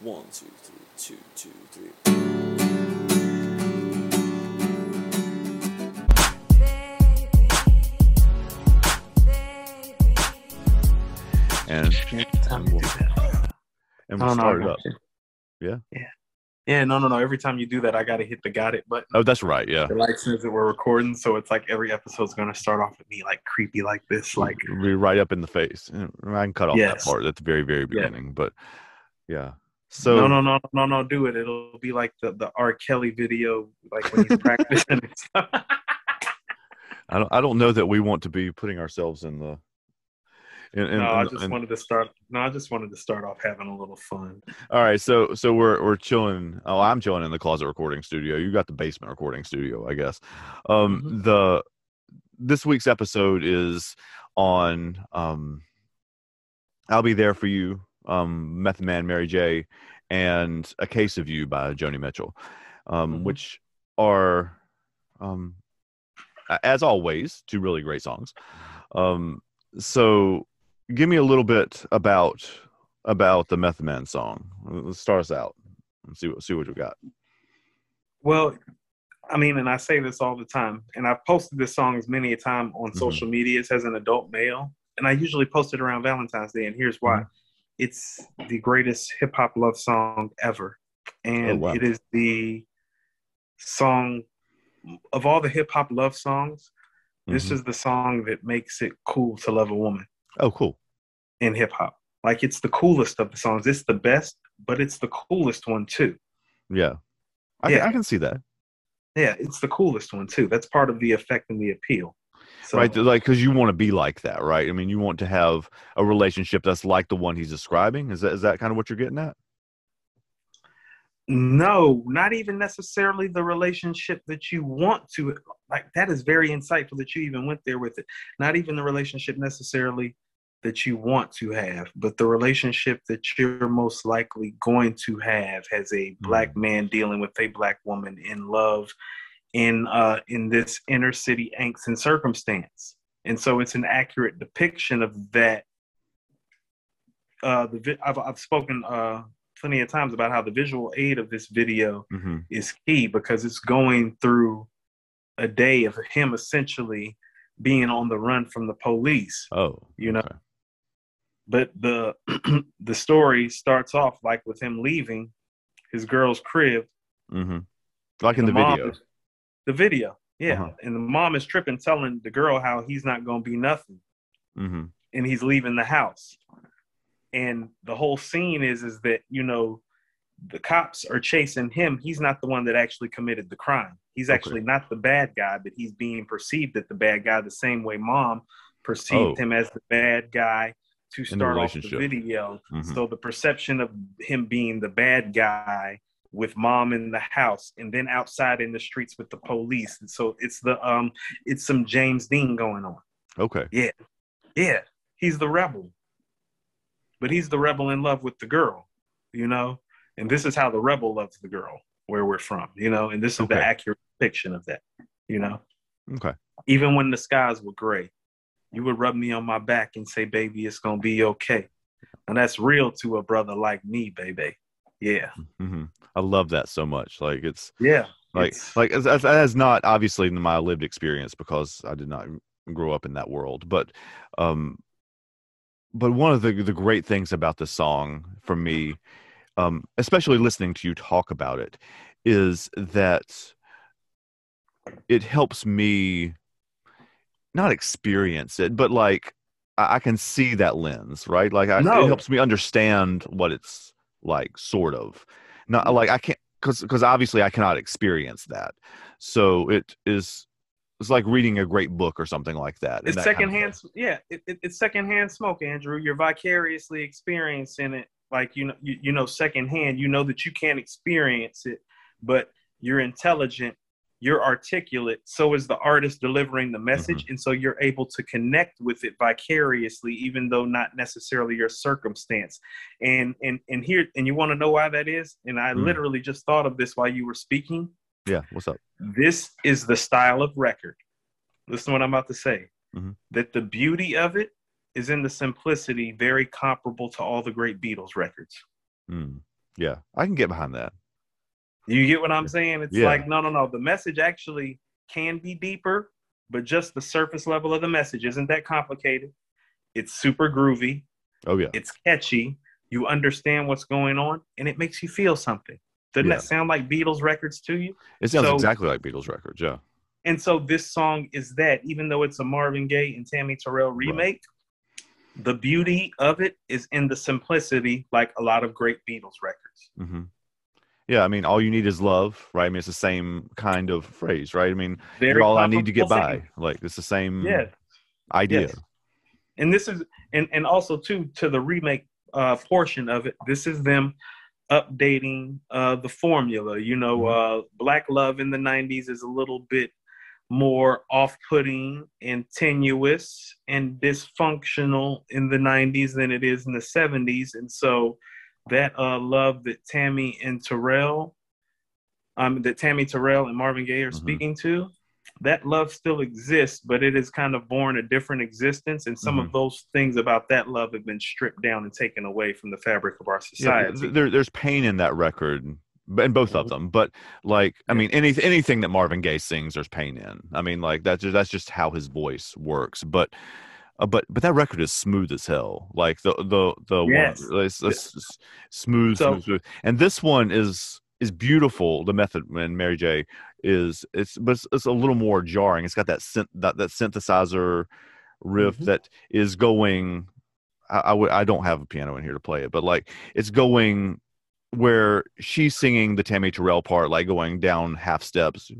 One, two, three, two, two, three. and Time you do that. and we'll start it up. Yeah? Yeah. Yeah. No, no, no. Every time you do that, I got to hit the got it button. Oh, that's right. Yeah, The light says that we're recording, so it's like every episode's going to start off with me like creepy like this. Like, Be right up in the face. I can cut off that part at the very, very Yeah. beginning, but yeah. So no, no, no, no, no, do it. It'll be like the, the R. Kelly video, like when he's practicing. I don't. I don't know that we want to be putting ourselves in the. In, in, no, I just wanted to start. No, I just wanted to start off having a little fun. all right, so so we're we're chilling. Oh, I'm chilling in the closet recording studio. You got the basement recording studio, I guess. Um, Mhm. the this week's episode is on. Um, I'll be there for you. Um, Method Man, Mary J, and A Case of You by Joni Mitchell, um, Mhm. which are, um, as always, two really great songs. Um, so give me a little bit about about the Method Man song. Let's start us out and see what see what we got. Well, I mean, and I say this all the time, and I've posted this song as many a time on Mhm. social medias as an adult male, and I usually post it around Valentine's Day, and here's why: it's the greatest hip hop love song ever, and Oh, wow. it is the song of all the hip hop love songs. This Mhm. is the song that makes it cool to love a woman oh cool. in hip hop. Like it's the coolest of the songs. It's the best, but it's the coolest one too. Yeah, I, Yeah. Can, I can see that. Yeah, it's the coolest one too. That's part of the effect and the appeal. So, right like because you want to be like that right i mean you want to have a relationship that's like the one he's describing is that is that kind of what you're getting at No, not even necessarily the relationship that you want to. Like that is very insightful that you even went there with it. Not even the relationship necessarily that you want to have, but the relationship that you're most likely going to have as a black mm. man dealing with a black woman in love in uh in this inner city angst and circumstance. And so it's an accurate depiction of that. Uh, the vi- I've I've spoken uh plenty of times about how the visual aid of this video mm-hmm. is key because it's going through a day of him essentially being on the run from the police oh You know, okay. but the the story starts off like with him leaving his girl's crib mm-hmm. like in and the video is- the video yeah Uh-huh. and the mom is tripping telling the girl how he's not going to be nothing mm-hmm. and he's leaving the house. And the whole scene is is that you know the cops are chasing him. He's not the one that actually committed the crime. He's Okay. actually not the bad guy, but he's being perceived as the bad guy the same way mom perceived Oh. him as the bad guy to the start off the video. Mhm. So the perception of him being the bad guy with mom in the house and then outside in the streets with the police. And so it's the um it's some James Dean going on. okay Yeah, Yeah. he's the rebel. But he's the rebel in love with the girl, you know? And this is how the rebel loves the girl where we're from, you know? And this is the Okay. accurate depiction of that, you know? okay Even when the skies were gray, you would rub me on my back and say, baby, it's to be okay. And that's real to a brother like me, baby. Yeah. hmm i love that so much like it's Yeah. like It's- like as, as, that is not obviously in my lived experience because i did not grow up in that world but um but one of the the great things about the song for me um especially listening to you talk about it is that it helps me not experience it but like i, I can see that lens right like I, No. it helps me understand what it's like sort of. Not mm-hmm. like i can't because because obviously i cannot experience that. So it is it's like reading a great book or something like that it's that kind of secondhand yeah it, it, it's secondhand smoke andrew. You're vicariously experiencing it. Like you know you, you know secondhand you know that you can't experience it but you're intelligent you're articulate so is the artist delivering the message and so you're able to connect with it vicariously even though not necessarily your circumstance and and and here and you want to know why that is and i Mm. literally just thought of this while you were speaking yeah what's up this is the style of record. Listen to what I'm about to say. Mhm. That the beauty of it is in the simplicity, very comparable to all the great Beatles records. Mm. Yeah, I can get behind that. You get what I'm saying? It's Yeah. like no, no, no. The message actually can be deeper, but just the surface level of the message isn't that complicated. It's super groovy. Oh yeah, It's catchy. You understand what's going on, and it makes you feel something. Doesn't Yeah. that sound like Beatles records to you? it sounds so- exactly like Beatles records. Yeah, And so this song is that, even though it's a Marvin Gaye and Tammy Terrell remake, the beauty of it is in the simplicity, like a lot of great Beatles records. hmm yeah. I mean, all you need is love, right? I mean, it's the same kind of phrase, right? I mean, Very you're all I need to get by. Like it's the same Yeah. idea. Yes. And this is and and also too to the remake uh portion of it, this is them updating uh the formula. You know, Mm-hmm. uh Black Love in the 90s is a little bit more off-putting and tenuous and dysfunctional in the 90s than it is in the 70s. And so that uh love that Tammy and Terrell um that Tammy Terrell and Marvin Gaye are Mhm. speaking to, that love still exists, but it is kind of born a different existence. And some Mhm. of those things about that love have been stripped down and taken away from the fabric of our society. th- there, there's pain in that record, and both of Mhm. them. But like, I mean, any anything that Marvin Gaye sings, there's pain in. I mean, like that's just, that's just how his voice works. But uh, but but that record is smooth as hell. Like the the the Yes. one, it's, it's, it's smooth, So- smooth, smooth. And this one is is beautiful. The method and Mary J is it's but it's, it's a little more jarring. It's got that synth that that synthesizer riff Mhm. that is going. I, I would I don't have a piano in here to play it, but like it's going where she's singing the Tammy Terrell part, like going down half steps.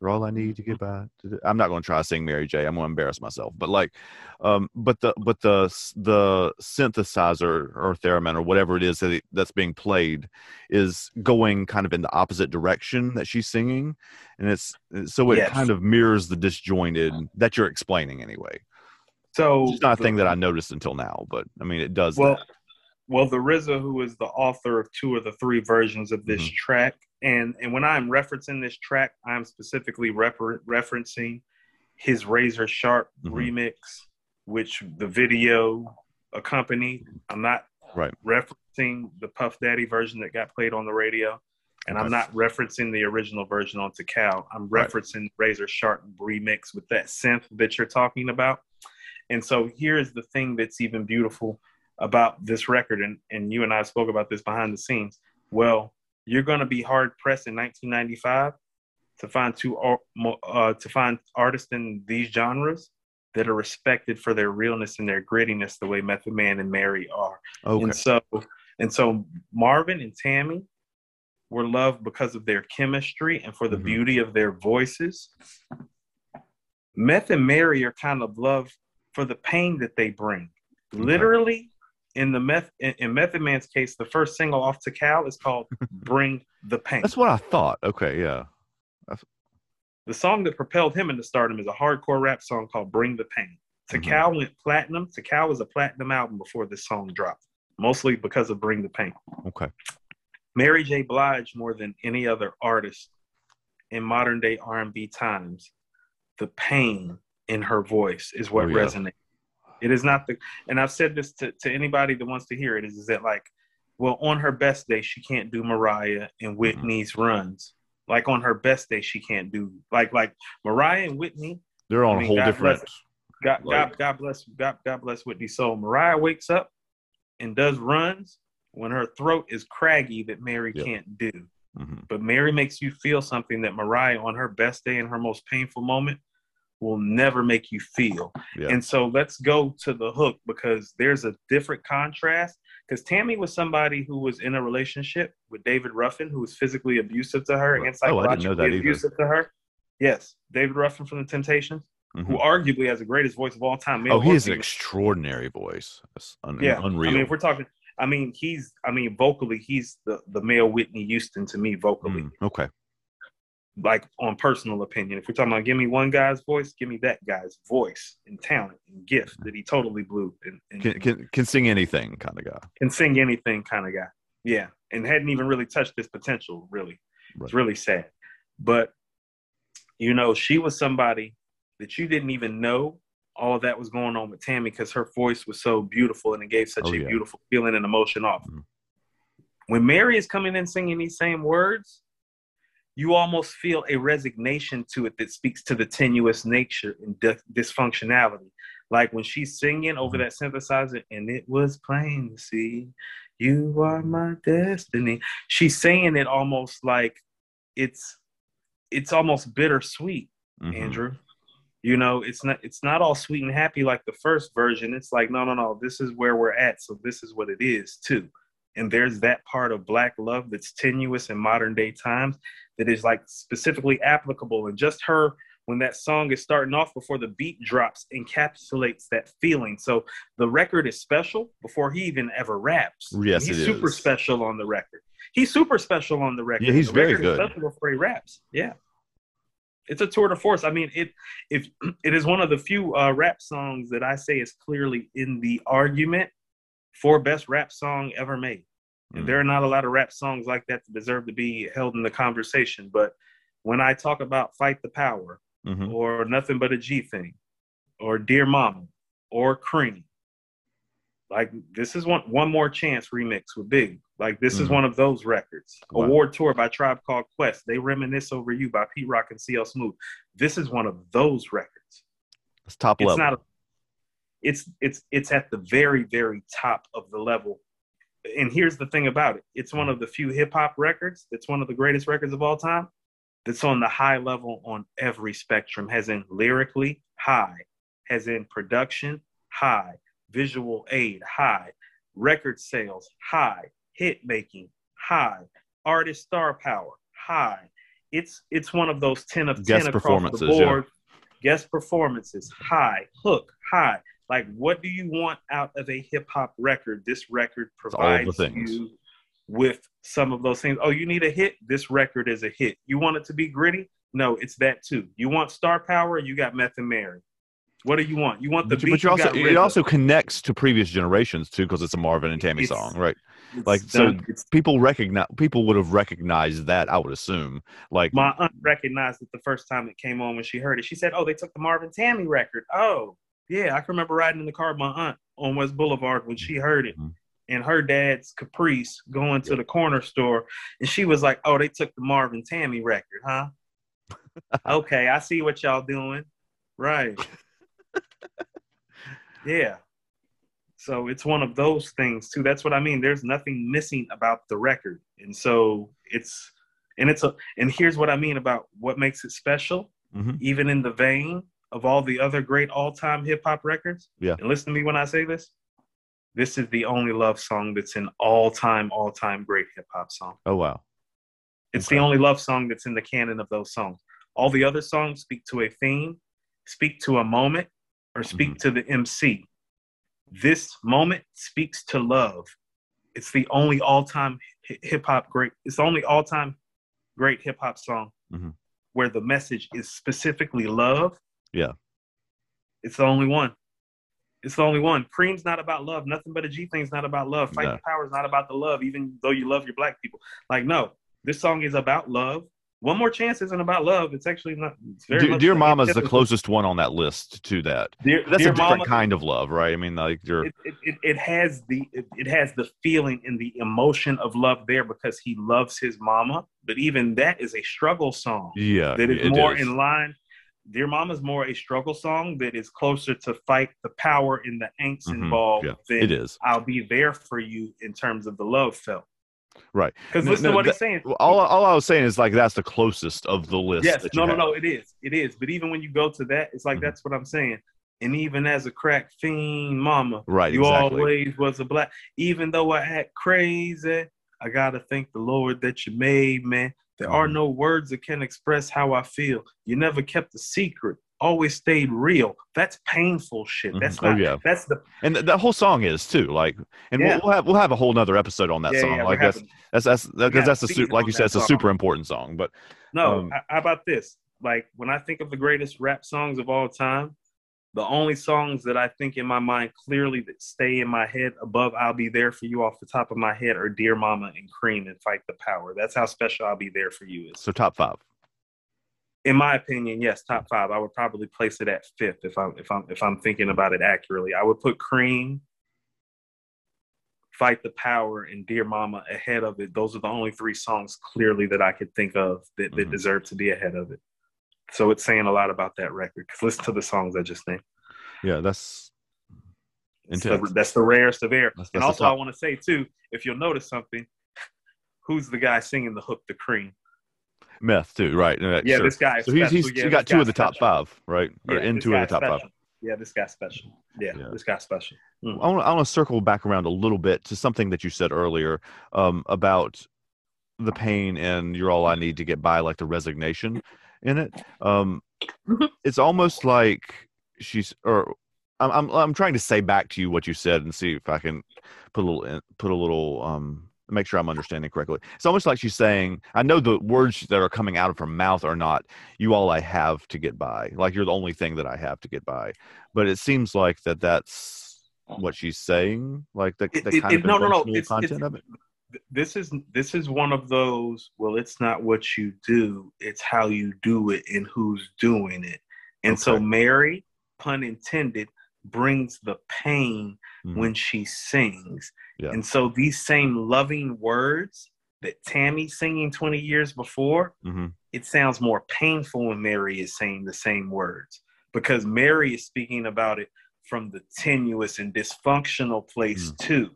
You're all I need to get by. to I'm not going to try to sing Mary J. I'm going to embarrass myself. But like, um, but the but the the synthesizer or theremin or whatever it is that it, that's being played is going kind of in the opposite direction that she's singing, and it's so it Yes. kind of mirrors the disjointed that you're explaining anyway. so It's not a thing that I noticed until now, but I mean, it does. well that. Well the RZA who is the author of two of the three versions of this Mhm. track and and when i'm referencing this track i'm specifically refer- referencing his razor sharp Mhm. remix which the video accompanied i'm not Right. referencing the puff daddy version that got played on the radio and i'm not referencing the original version on Tical. i'm Right. referencing razor sharp remix with that synth that you're talking about and so here's the thing that's even beautiful about this record, and, and you and I spoke about this behind the scenes. Well, you're going to be hard pressed in 1995 to find two uh, to find artists in these genres that are respected for their realness and their grittiness, the way Method Man and Mary are. okay. And so, and so Marvin and Tammy were loved because of their chemistry and for the Mhm. beauty of their voices. Meth and Mary are kind of loved for the pain that they bring. Literally, in the meth in, in Method Man's case, the first single off Tical is called "Bring the Pain." That's what I thought. Okay, yeah. The song that propelled him into stardom is a hardcore rap song called Bring the Pain. Mhm. Tical went platinum. Tical was a platinum album before this song dropped, mostly because of Bring the Pain. Okay. Mary J. Blige, more than any other artist in modern day R&B times, the pain in her voice is what Oh, yeah. resonates. It is not the, and I've said this to, to anybody that wants to hear it, is, is that like, well, on her best day, she can't do Mariah and Whitney's runs. Like on her best day, she can't do like like Mariah and Whitney. They're on I a mean, whole God different. bless God, Like- God, God bless, God, God bless Whitney. So Mariah wakes up and does runs when her throat is craggy that Mary can't do. Mhm. But Mary makes you feel something that Mariah, on her best day and her most painful moment, will never make you feel. Yeah. And so let's go to the hook because there's a different contrast. Because Tammy was somebody who was in a relationship with David Ruffin, who was physically abusive to her Right. and Oh, I psychologically either. abusive to her. Yes, David Ruffin from the Temptations, Mhm. who arguably has the greatest voice of all time. Oh, he has an extraordinary voice. That's un- Yeah, unreal. I mean, if we're talking, I mean, he's, I mean, vocally, he's the the male Whitney Houston to me vocally, Mm, okay. Like on personal opinion. If we're talking about give me one guy's voice, give me that guy's voice and talent and gift that he totally blew and, and Can, can can sing anything kind of guy. can sing anything kind of guy. Yeah, and hadn't even really touched his potential. Really, Right. it's really sad. But you know, she was somebody that you didn't even know all that was going on with Tammy because her voice was so beautiful and it gave such Oh, a yeah. beautiful feeling and emotion off. Mhm. when Mary is coming in singing these same words, you almost feel a resignation to it that speaks to the tenuous nature and dysfunctionality. Like when she's singing over that synthesizer, and it was plain to see, you are my destiny. She's saying it almost like it's it's almost bittersweet, mm-hmm. Andrew. You know, it's not it's not all sweet and happy like the first version. It's like, no, no, no, this is where we're at, so this is what it is too. And there's that part of black love that's tenuous in modern day times that is like specifically applicable. And just her when that song is starting off before the beat drops encapsulates that feeling. So the record is special before he even ever raps. Yes, he's super is. special on the record. He's super special on the record. Yeah, he's the very good. Special before he raps. Yeah, it's a tour de force. I mean, it if it is one of the few uh, rap songs that I say is clearly in the argument for best rap song ever made. And mm. there are not a lot of rap songs like that that deserve to be held in the conversation. But when I talk about Fight the Power, mm-hmm. or Nothing But a G Thing, or Dear Mama, or Cream. Like this is one one more chance remix with Big. Like this mm-hmm. is one of those records. Wow. Award tour by Tribe Called Quest. They reminisce over you by Pete Rock and CL Smooth. This is one of those records. It's top it's level. Not a, it's it's it's at the very very top of the level. And here's the thing about it: it's one of the few hip hop records. It's one of the greatest records of all time that's on the high level on every spectrum, has in lyrically high, has in production high, visual aid high, record sales high, hit making high, artist star power high. It's it's one of those ten of Guest ten across the board. Yeah. Guest performances high, hook high. Like, what do you want out of a hip hop record? This record provides you with some of those things. Oh, you need a hit? This record is a hit. You want it to be gritty? No, it's that too. You want star power? You got Meth and Mary. What do you want? You want the but, beat? But you also it also connects to previous generations too because it's a Marvin and Tammy it's, song, right? Like so, people recognize people would have recognized that. I would assume. Like my aunt recognized it the first time it came on when she heard it. She said, "Oh, they took the Marvin Tammy record." Oh, yeah, I can remember riding in the car with my aunt on West Boulevard when she heard it. Mm-hmm and her dad's Caprice going to the corner store, and she was like, "Oh, they took the Marvin Tammy record, huh?" okay, I see what y'all doing. Right. yeah. So it's one of those things too. That's what I mean. There's nothing missing about the record, and so it's and it's a and here's what I mean about what makes it special, mm-hmm. even in the vein of all the other great all-time hip hop records. Yeah. And listen to me when I say this this is the only love song that's an all-time, all-time great hip hop song. Oh wow! It's okay. the only love song that's in the canon of those songs. All the other songs speak to a theme, speak to a moment, or speak mm-hmm. to the MC. This moment speaks to love. It's the only all-time hip hop great. It's the only all-time great hip hop song mm-hmm. where the message is specifically love. Yeah. It's the only one. It's the only one. Cream's not about love. Nothing but a G thing's not about love. Fight no. power is not about the love, even though you love your black people. Like, no, this song is about love. One more chance isn't about love. It's actually not. It's very Dear, Dear Mama is the closest one on that list to that. Dear, That's Dear a different Mama, kind of love, right? I mean, like you're. It, it, it has the it, it has the feeling and the emotion of love there because he loves his mama. But even that is a struggle song. Yeah, that is more is. in line Dear Mama's more a struggle song that is closer to fight the power and the angst mm-hmm. involved yeah, than it is. I'll be there for you in terms of the love felt. Right. Because listen no, to what that, he's saying. All, all I was saying is like that's the closest of the list. Yes. No, no, have. no. It is. It is. But even when you go to that, it's like mm-hmm. that's what I'm saying. And even as a crack fiend, mama, right? You exactly. always was a black. Even though I act crazy, I gotta thank the Lord that you made, man. There mm-hmm. are no words that can express how I feel. You never kept a secret always stayed real. That's painful shit. Mm-hmm. That's not. Oh, yeah. That's the and the, whole song is too. Like, and yeah. we'll, we'll, have we'll have a whole nother episode on that yeah, song. Like that's, that's that's that's because that's a su- like you said, it's a super important song. But no, um, how about this? Like when I think of the greatest rap songs of all time, the only songs that I think in my mind clearly that stay in my head above "I'll Be There for You" off the top of my head are "Dear Mama" and "Cream" and "Fight the Power." That's how special "I'll Be There for You" is. So top five in my opinion, yes, top five. I would probably place it at fifth if I'm if I'm if I'm thinking about it accurately. I would put Cream Fight the Power, and Dear Mama ahead of it. Those are the only three songs clearly that I could think of that, that Mhm. deserve to be ahead of it. So it's saying a lot about that record. Cause listen to the songs I just named. Yeah, that's That's the, that's the rarest of air. That's- that's and also, I want to say too, if you'll notice something, who's the guy singing the hook, the cream? Meth too, right? Yeah, so, this guy. so he's, special. he's Yeah, he got two of the top special. five, right? Or Yeah, in two of the top five. Yeah, this guy's special. Yeah, Yeah. this guy's special. Mm. I want, I want to circle back around a little bit to something that you said earlier um, about the pain and "You're All I Need to Get By," like the resignation in it. Um, Mhm. it's almost like she's, or I'm, I'm, I'm trying to say back to you what you said and see if I can put a little, put a little, um, make sure I'm understanding correctly. It's almost like she's saying, I know the words that are coming out of her mouth are not "You all I have to get by," like you're the only thing that I have to get by, but it seems like that that's what she's saying, like the, the it- kind it- of no, no, no, it's- content it's- of it. This is this is one of those. Well, it's not what you do; it's how you do it and who's doing it. And so, Mary, pun intended, brings the pain Mhm. when she sings. Yeah. And so, these same loving words that Tammy's singing 20 years before, Mhm. it sounds more painful when Mary is saying the same words because Mary is speaking about it from the tenuous and dysfunctional place Mm. too.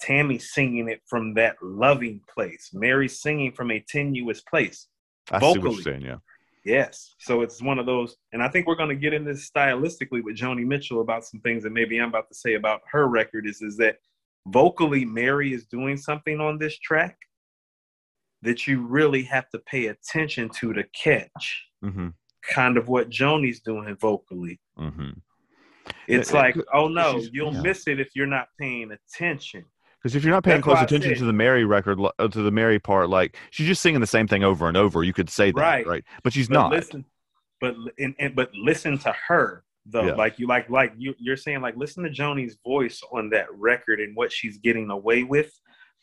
Tammy's singing it from that loving place. Mary singing from a tenuous place. I see what you're saying. Yeah. Yes. So it's one of those, and I think we're going to get into this stylistically with Joni Mitchell about some things that maybe I'm about to say about her record is, is that vocally Mary is doing something on this track that you really have to pay attention to to catch Mm-hmm. kind of what Joni's doing vocally. Mm-hmm. It's uh, like, oh no, you'll yeah. miss it if you're not paying attention. Because if you're not paying That's close attention to the Mary record, uh, to the Mary part, like she's just singing the same thing over and over. You could say that, right? Right. But she's but not. listen, but and, and but listen to her though. Yeah. Like you like like you you're saying like listen to Joni's voice on that record and what she's getting away with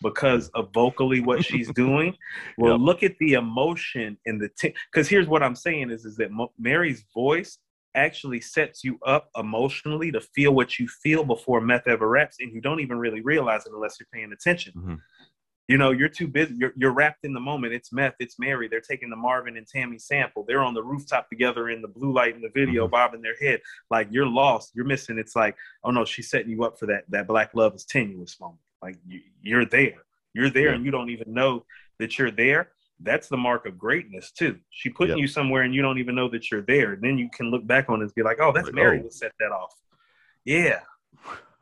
because of vocally what she's doing. Well, Yep. look at the emotion in the because here's what I'm saying is is that Mo- Mary's voice actually sets you up emotionally to feel what you feel before meth ever raps and you don't even really realize it unless you're paying attention Mhm. you know, you're too busy. You're, you're wrapped in the moment. It's meth. It's Mary. They're taking the Marvin and Tammy sample. They're on the rooftop together in the blue light in the video, Mhm. bobbing their head. Like you're lost. You're missing. It's like, oh no, she's setting you up for that. That black love is tenuous moment. Like you, you're there. You're there, Yeah. and you don't even know that you're there. That's the mark of greatness too. She putting Yep. you somewhere, and you don't even know that you're there. And Then you can look back on it and be like, oh, that's Like, Mary oh. that set that off. Yeah.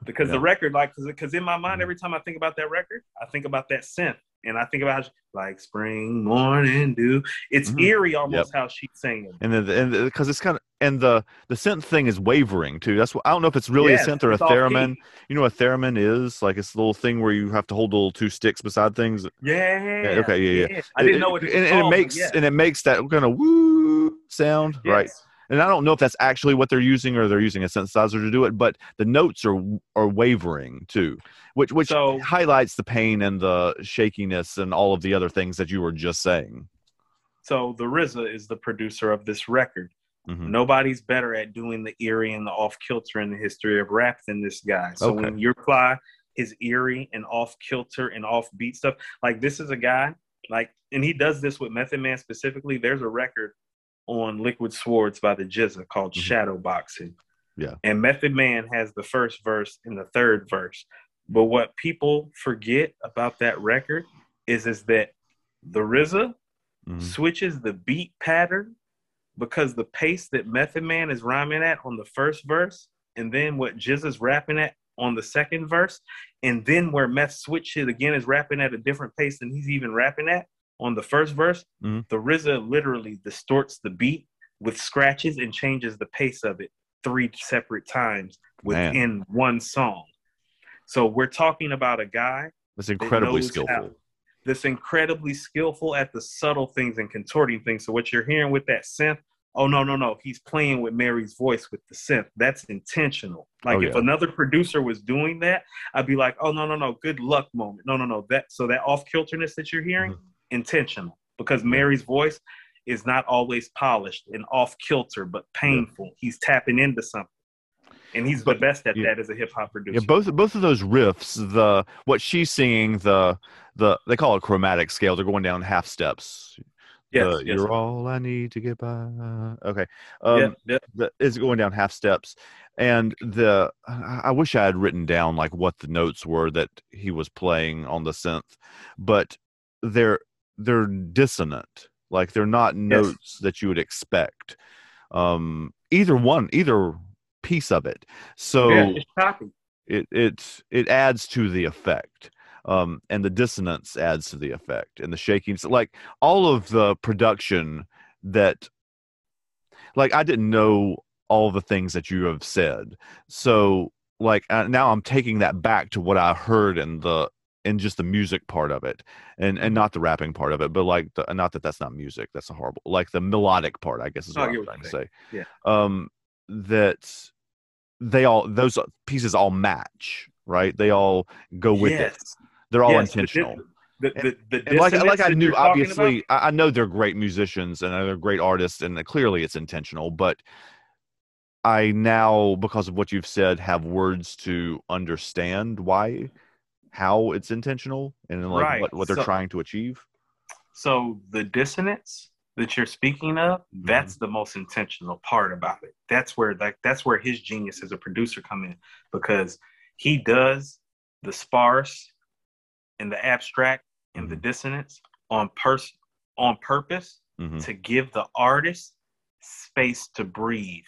Because the record, like, because in my mind, Mhm. every time I think about that record, I think about that synth, and I think about like spring morning dew. It's Mhm. eerie almost how she's singing. and then and because it's kind of and the the synth thing is wavering too. That's what I don't know if it's really Yes, a synth or a it's off key. theremin. You know what a theremin is? Like it's a little thing where you have to hold little two sticks beside things. Yeah. okay, yeah, yeah. I didn't know what it and, and it makes yeah. and it makes that kind of woo sound, right? And I don't know if that's actually what they're using or they're using a synthesizer to do it, but the notes are are wavering too, which which So- highlights the pain and the shakiness and all of the other things that you were just saying. So the RZA is the producer of this record. Mhm. Nobody's better at doing the eerie and the off kilter in the history of rap than this guy. So Okay. when you apply his eerie and off kilter and off beat stuff, like this is a guy, like, and he does this with Method Man specifically. There's a record on Liquid Swords by the GZA called Mhm. Shadow Boxing. Yeah. And Method Man has the first verse and the third verse. But what people forget about that record is is that the RZA Mhm. switches the beat pattern because the pace that Method Man is rhyming at on the first verse, and then what Jizz is rapping at on the second verse, and then where Meth switches again is rapping at a different pace than he's even rapping at on the first verse. Mhm. The RZA literally distorts the beat with scratches and changes the pace of it three separate times Man. within one song. So we're talking about a guy That's incredibly knows skillful. how- that's incredibly skillful at the subtle things and contorting things. So what you're hearing with that synth, oh no, no, no, he's playing with Mary's voice with the synth. That's intentional. Like Oh, if another producer was doing that, I'd be like, oh no, no, no, good luck moment. No, no, no. That so that off kilterness that you're hearing, Mm-hmm. intentional. Because Mary's voice is not always polished and off kilter, but painful. He's tapping into something. And he's But- the best at yeah. that as a hip hop producer. Yeah, both both of those riffs, the what she's singing, the the they call it chromatic scale. They're going down half steps. yes, The, yes. You're all I need to get by. Okay. Um, yeah, yeah. the, is going down half steps and the i I wish i had written down like what the notes were that he was playing on the synth but they're they're dissonant like they're not notes that you would expect um either one either piece of it. So yeah, it's it it it adds to the effect um and the dissonance adds to the effect and the shaking. So like all of the production that like i didn't know all the things that you have said. So like uh, now i'm taking that back to what i heard in the in just the music part of it and and not the rapping part of it but like the not that that's not music that's a horrible like the melodic part i guess is what get i'm trying to say. Yeah. um that they all those pieces all match right they all go with it yes. they're all yes, intentional The, the, the, and like like I knew, obviously, I, I know they're great musicians and they're great artists, and clearly it's intentional. But I now, because of what you've said, have words to understand why, how it's intentional, and like Right, what, what they're so- trying to achieve. So the dissonance that you're speaking of, Mm-hmm. that's the most intentional part about it. That's where like that's where his genius as a producer come in because he does the sparse and the abstract and the Mhm. dissonance on pers- on purpose hmm to give the artist space to breathe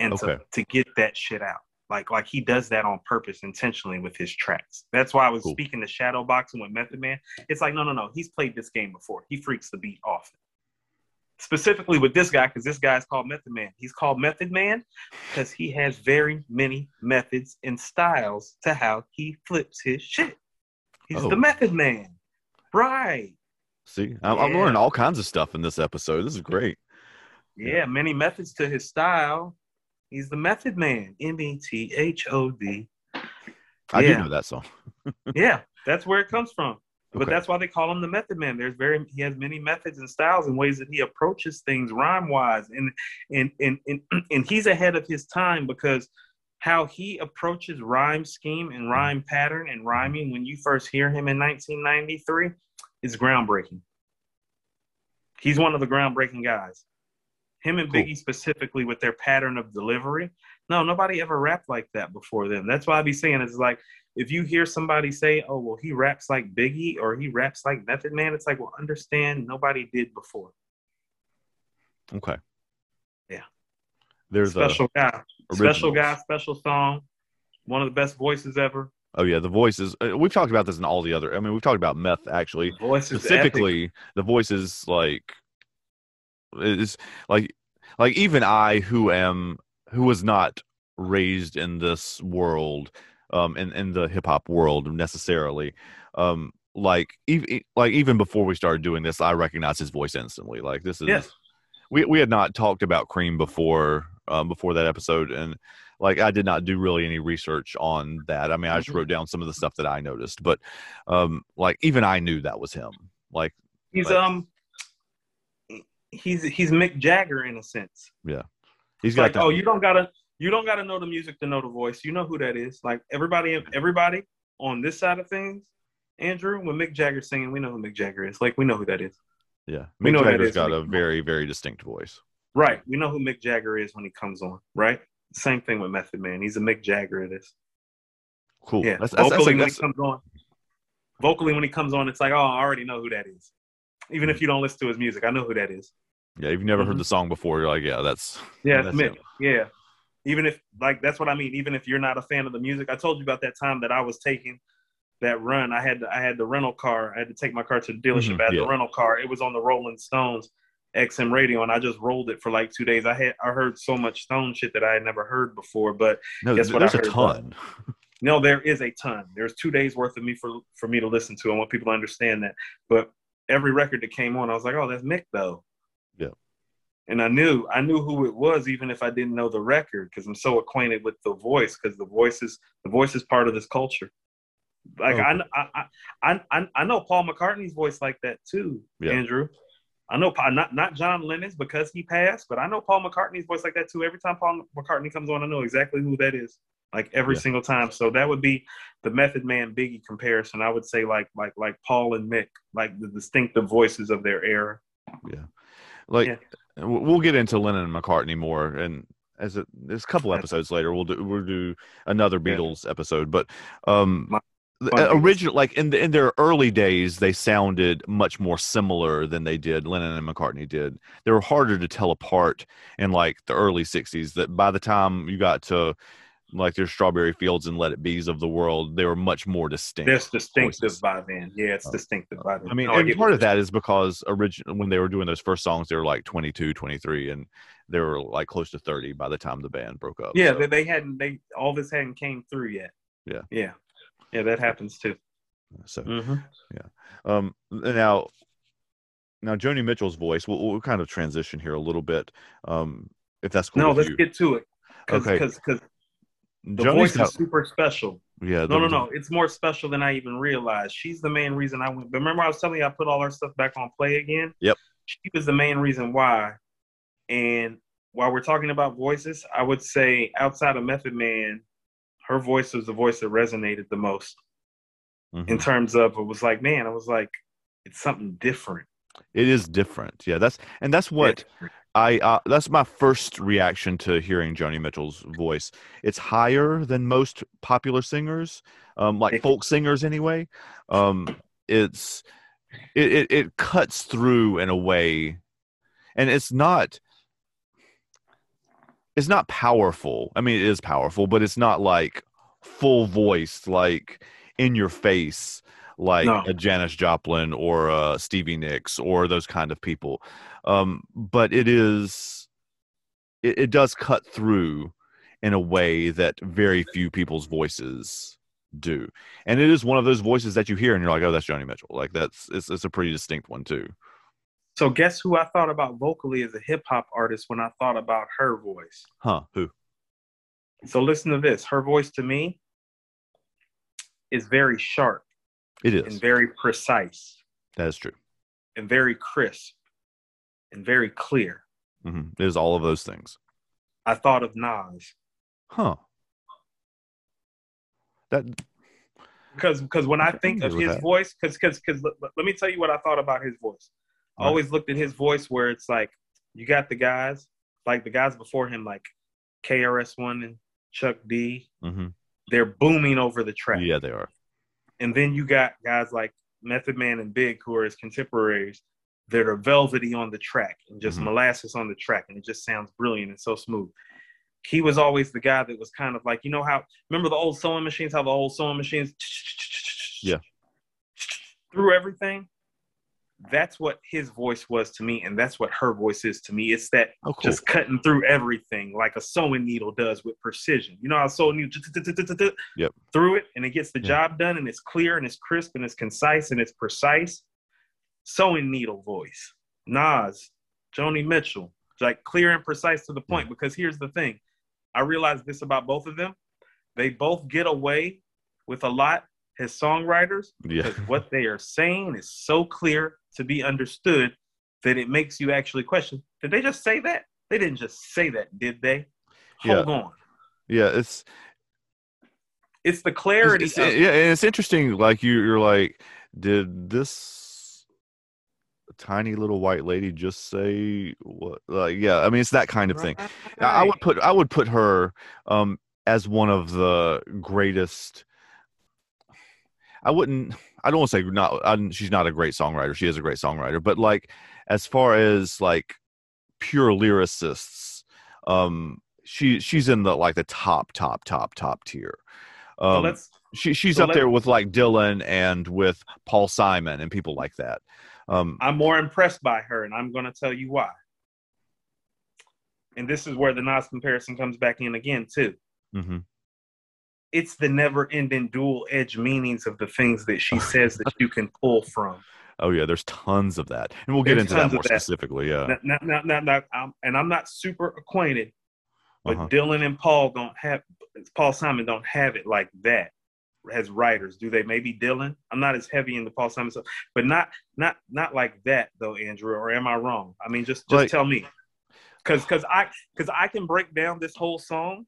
and to, Okay. to get that shit out. Like like he does that on purpose intentionally with his tracks. That's why I was Cool. speaking to shadow boxing with Method Man. It's like no no no, he's played this game before. He freaks the beat often. Specifically with this guy, because this guy's called Method Man. He's called Method Man because he has very many methods and styles to how he flips his shit. He's Oh. the Method Man. Right. See, I'm, I'm learning all kinds of stuff in this episode. This is great. Yeah, many methods to his style. He's the Method Man. M E T H O D. I Yeah. do know that song. Yeah, that's where it comes from. But Okay. that's why they call him the Method Man. There's very he has many methods and styles and ways that he approaches things rhyme wise, and and and and and he's ahead of his time because how he approaches rhyme scheme and rhyme pattern and rhyming when you first hear him in 1993 is groundbreaking. He's one of the groundbreaking guys. Him and Cool. Biggie specifically with their pattern of delivery. No, nobody ever rapped like that before them. That's why I be saying it's like if you hear somebody say, "Oh, well, he raps like Biggie" or "He raps like Method Man," it's like, well, understand nobody did before. Okay. Yeah. There's special guy, a special guy, special song. One of the best voices ever. Oh yeah, the voices. uh, We've talked about this in all the other. I mean, we've talked about meth actually. Is epic. specifically the voices like is like like even i who am who was not raised in this world um in in the hip hop world necessarily um like even like even before we started doing this i recognized his voice instantly like this is Yes. we we had not talked about cream before um before that episode and like i did not do really any research on that i mean i just Mhm. wrote down some of the stuff that i noticed but um like even i knew that was him like He's Like- um, he's he's Mick Jagger in a sense. he's It's got like, oh, you don't gotta you don't gotta know the music to know the voice. You know who that is. Like everybody, everybody on this side of things, Andrew, when Mick Jagger's singing, we know who Mick Jagger is. Like we know who that is. Yeah, We Mick know that Jagger's got a very, very distinct voice. Right. We know who Mick Jagger is when he comes on. Right. Same thing with Method Man. He's a Mick Jagger. It is. Cool. Yeah. That's, that's, that's, vocally like- when he comes on. Vocally when he comes on, it's like, oh, I already know who that is. Even if you don't listen to his music, I know who that is. yeah. If you've never Mhm. heard the song before, you're like, yeah, that's Yeah, That's Mick. him. Yeah. Even if like that's what I mean. Even if you're not a fan of the music, I told you about that time that I was taking that run. I had I had the rental car. I had to take my car to the dealership. Mm-hmm, I had yeah. the rental car. It was on the Rolling Stones XM radio, and I just rolled it for like two days. I had I heard so much Stone shit that I had never heard before. But no. Guess what there's a heard, though? ton. no, there is a ton. There's two days worth of me for for me to listen to. I want people to understand that. But every record that came on, I was like, oh, that's Mick though. And I knew I knew who it was, even if I didn't know the record, because I'm so acquainted with the voice. Because the voice is the voice is part of this culture. Like oh. Okay. I, I I I I know Paul McCartney's voice like that too, Yeah. Andrew. I know not not John Lennon's because he passed, but I know Paul McCartney's voice like that too. Every time Paul McCartney comes on, I know exactly who that is. Like every Yeah. single time. So that would be the Method Man Biggie comparison. I would say like like like Paul and Mick, like the distinctive voices of their era. Yeah, like Yeah. We'll get into Lennon and McCartney more and as a there's a couple episodes later we'll do we'll do another Yeah. Beatles episode but um My- the- my Beatles. original like in the, in their early days they sounded much more similar than they did Lennon and McCartney did they were harder to tell apart in like the early 60s that by the time you got to like their strawberry fields and let it be's of the world they were much more distinct That's distinctive voices. by then. Yeah, it's Oh. distinctive by then. I mean, No, and get part of that is because original when they were doing those first songs, they were like 22, 23, and they were like close to 30 by the time the band broke up. Yeah, so, they, they hadn't. They all this hadn't came through yet. Yeah. yeah, yeah. That happens too. so hmm um, now, now Joni Mitchell's voice. We'll, we'll kind of transition here a little bit, um, if that's cool. No, let's you. get to it. Cause, Okay. Because because the voice is super special. yeah, No, no, no. It's more special than I even realized. She's the main reason I went. But remember, I was telling you I put all our stuff back on play again. Yep. She was the main reason why. And while we're talking about voices, I would say outside of Method Man, her voice was the voice that resonated the most Mhm. in terms of it was like, man, I was like, it's something different. It is different. Yeah, that's and that's what I uh, that's my first reaction to hearing Joni Mitchell's voice. It's higher than most popular singers, um, like folk singers anyway. Um, it's it, it it cuts through in a way, and it's not it's not powerful. I mean, it is powerful, but it's not like full voiced, like in your face, like No. a Janis Joplin or a Stevie Nicks or those kind of people. Um, but it is, it, it does cut through in a way that very few people's voices do, and it is one of those voices that you hear and you're like, oh, that's Joni Mitchell. Like that's it's, it's a pretty distinct one too. So guess who I thought about vocally as a hip hop artist when I thought about her voice? Huh? Who? So listen to this. Her voice to me is very sharp It is. and very precise That is true. and very crisp and very clear. hmm It is all of those things. I thought of Nas Huh? That because because when I think of his that. voice, because because because let me tell you what I thought about his voice. I Right. always looked at his voice where it's like you got the guys like the guys before him, like KRS One and Chuck D. hmm They're booming over the track. Yeah, they are. And then you got guys like Method Man and Big, who are his contemporaries, that are velvety on the track and just Mhm. molasses on the track, and it just sounds brilliant and so smooth. He was always the guy that was kind of like, you know how remember the old sewing machines, how the old sewing machines Yeah. through everything. That's what his voice was to me, and that's what her voice is to me. It's that Oh, cool. just cutting through everything like a sewing needle does with precision. You know how a sewing needle Yep. through it and it gets the Yeah. job done and it's clear and it's crisp and it's concise and it's precise. Sewing needle voice. Nas, Joni Mitchell, like clear and precise to the point. Mm. Because here's the thing, I realized this about both of them. They both get away with a lot as songwriters yeah. because what they are saying is so clear to be understood that it makes you actually question did they just say that they didn't just say that did they hold on Yeah, it's it's the clarity It's, of, it's- yeah, and it's interesting. Like you, you're like, did this tiny little white lady just say what? Like, yeah, I mean, it's that kind of thing. I- would put, I would put her um, as one of the greatest. I wouldn't. I don't want to say not. I, she's not a great songwriter. She is a great songwriter, but like as far as like pure lyricists, um, she she's in the like the top, top, top, top tier. So Um, let's she she's so up there with like Dylan and with Paul Simon and people like that. Um, i'm more impressed by her and i'm going to tell you why and this is where the nas comparison comes back in again too mhm. it's the never ending dual edge meanings of the things that she says that you can pull from Oh yeah, there's tons of that, and we'll get There's into that more that. specifically. Yeah. Not, not, not, not, not, I'm, and I'm not super acquainted, but Uh-huh. Dylan and Paul don't have Paul Simon don't have it like that. As writers? Do they maybe Dylan? I'm not as heavy into Paul Simon stuff, but not not not like that though, Andrew. Or am I wrong? I mean, just just Like- tell me, because because I because I can break down this whole song,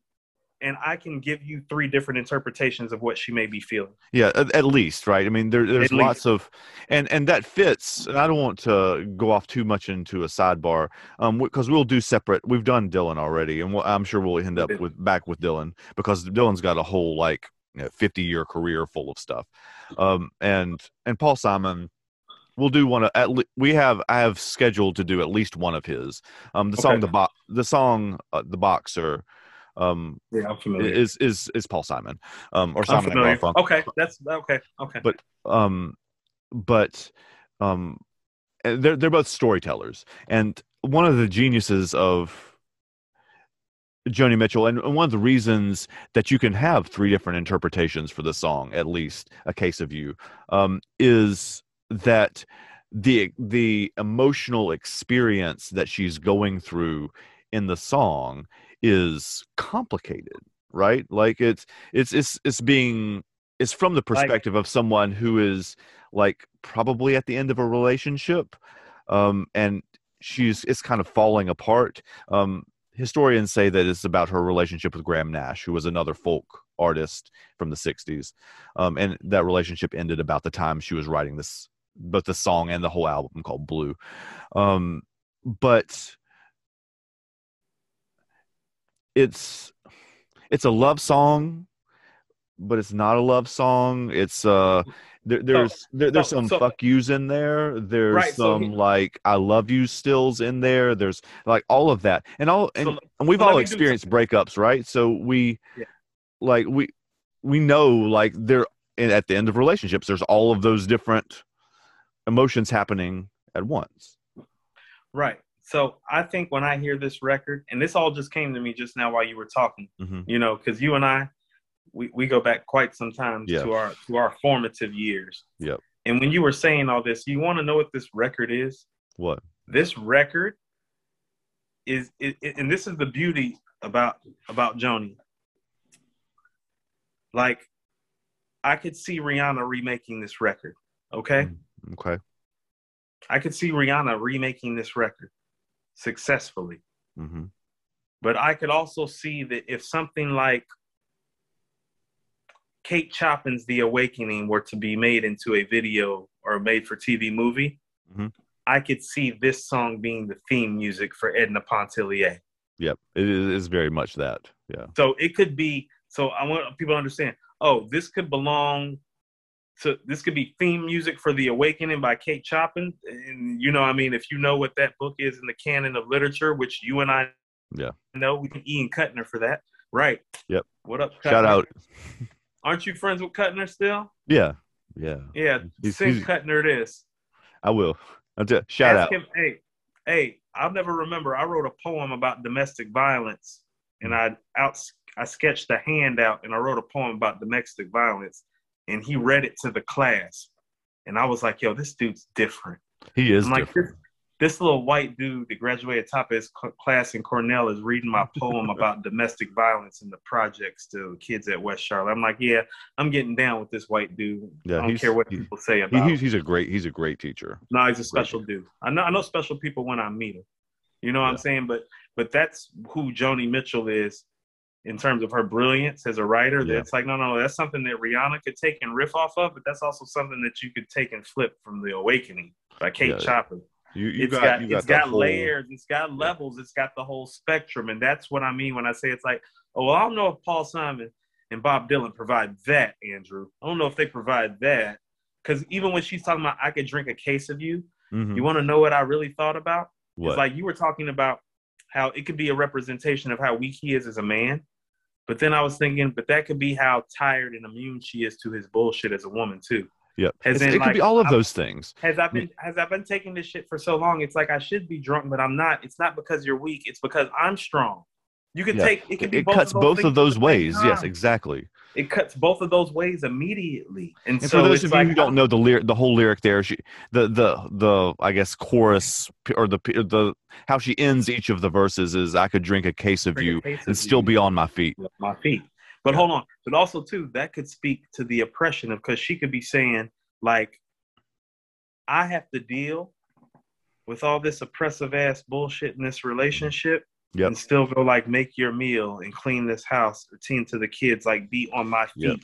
and I can give you three different interpretations of what she may be feeling. Yeah, at, at least, right? I mean, there, there's At least. lots of, and and that fits. And I don't want to go off too much into a sidebar, um, because we'll do separate. We've done Dylan already, and we'll, I'm sure we'll end up with back with Dylan because Dylan's got a whole like 50 year career full of stuff, um, and and Paul Simon. We'll do one of at le- we have I have scheduled to do at least one of his. Um, the song the bo- the song uh, the boxer, um, Yeah, is is is Paul Simon, um, or I'm Simon and. Garfunkel Okay, that's okay. Okay. But- um but um they're they're both storytellers and one of the geniuses of Joni Mitchell and one of the reasons that you can have three different interpretations for the song at least a case of you um is that the the emotional experience that she's going through in the song is complicated right? Like it's it's it's it's being it's from the perspective of someone who is like probably at the end of a relationship um and she's it's kind of falling apart um historians say that it's about her relationship with graham nash who was another folk artist from the 60s um and that relationship ended about the time she was writing this both the song and the whole album called blue. Um but it's it's a love song but it's not a love song. It's uh there, there's there, there's so- some so- fuck yous in there. There's Right, so some he- like i love you stills in there. There's like all of that. And all and, So- and we've so all experienced breakups right? So we Yeah. like we we know like there at the end of relationships there's all of those different emotions happening at once. Right. So I think when I hear this record, and this all just came to me just now while you were talking, hmm you know, because you and I, we, we go back quite some time Yeah. to our to our formative years. Yep. And when you were saying all this, you want to know what this record is? what This record is, it, it- and this is the beauty about about Joni. Like, I could see Rihanna remaking this record. Okay. okay I could see Rihanna remaking this record successfully. hmm But I could also see that if something like Kate Chopin's The Awakening were to be made into a video or made for TV movie, Mhm. I could see this song being the theme music for Edna Pontellier. yep it is very much that yeah So it could be. So I want people to understand. Oh, this could belong to. This could be theme music for The Awakening by Kate Chopin. And you know, I mean, if you know what that book is in the canon of literature, which you and I Yeah. know, we can Ian Cutner for that, right? Yep. What up? shout out Aren't you friends with Cutner still? yeah yeah Yeah. He's- he's- Cutner this. i will I'll tell- shout Ask out him, hey, hey, I'll never remember. I wrote a poem about domestic violence, and mm. I out I sketched a handout, and I wrote a poem about domestic violence, and he read it to the class, and I was like, yo, this dude's different. he is I'm like, different. this, this little white dude that graduated top of his class in Cornell is reading my poem about domestic violence in the projects to kids at West Charlotte. I'm like, yeah, I'm getting down with this white dude. Yeah, I don't care what people say about him. he's, he's a great he's a great teacher No, he's a special dude. I know I know special people when I meet him. You know what I'm saying? But but that's who Joni Mitchell is in terms of her brilliance as a writer. Yeah. That's like, no, no, that's something that Rihanna could take and riff off of, but that's also something that you could take and flip from The Awakening by Kate Yeah. Chopin. You you It's got, got, you got it's got whole- layers, it's got levels, it's got the whole spectrum. And that's what I mean when I say it's like, oh, well, I don't know if Paul Simon and Bob Dylan provide that, Andrew. I don't know if they provide that. Because even when she's talking about I could drink a case of you, Mhm. you want to know what I really thought about? what It's like you were talking about how it could be a representation of how weak he is as a man. But then I was thinking, but that could be how tired and immune she is to his bullshit as a woman too. Yep. In, it could like, be all of I- those things. Has I been has I been taking this shit for so long? It's like I should be drunk, but I'm not. It's not because you're weak. It's because I'm strong. You can Yeah. take it. Could be It both cuts of both of those ways. Yes, exactly. It cuts both of those ways immediately. And, And so for those it's of like you who don't know the lyric, the whole lyric there, she, the the the I guess chorus or the the how she ends each of the verses is I could drink a case of you case and of still you. be on my feet. my feet. But hold on. But also too, that could speak to the oppression of because she could be saying like, I have to deal with all this oppressive ass bullshit in this relationship. Yep. And still go like make your meal and clean this house or tend to the kids, like be on my feet. Yep.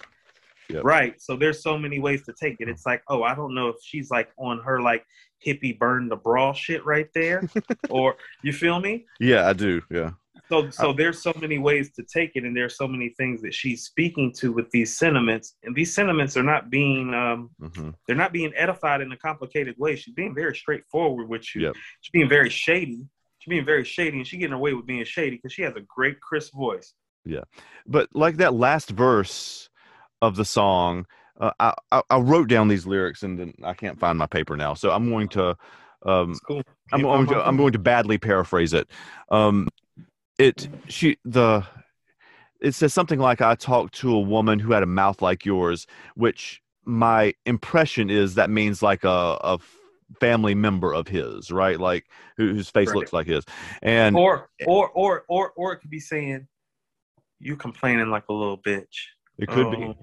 Yep. Right. So there's so many ways to take it. Mm. It's like, oh, I don't know if she's like on her like hippie burn the bra shit right there. or you feel me? Yeah, I do. Yeah. So so there's so many ways to take it, and there's so many things that she's speaking to with these sentiments, and these sentiments are not being um hmm they're not being edified in a complicated way. She's being very straightforward with you. Yep. She's being very shady. She's being very shady, and she's getting away with being shady because she has a great crisp voice. Yeah, but like that last verse of the song, uh, I, I I wrote down these lyrics and then I can't find my paper now, so I'm going to um cool. I'm Can't going to I'm going to badly paraphrase it. Um, it she the it says something like I talked to a woman who had a mouth like yours, which my impression is that means like a a family member of his, right? Like who, whose face Right. looks like his, and or or or or or it could be saying you complaining like a little bitch. it could be. Oh,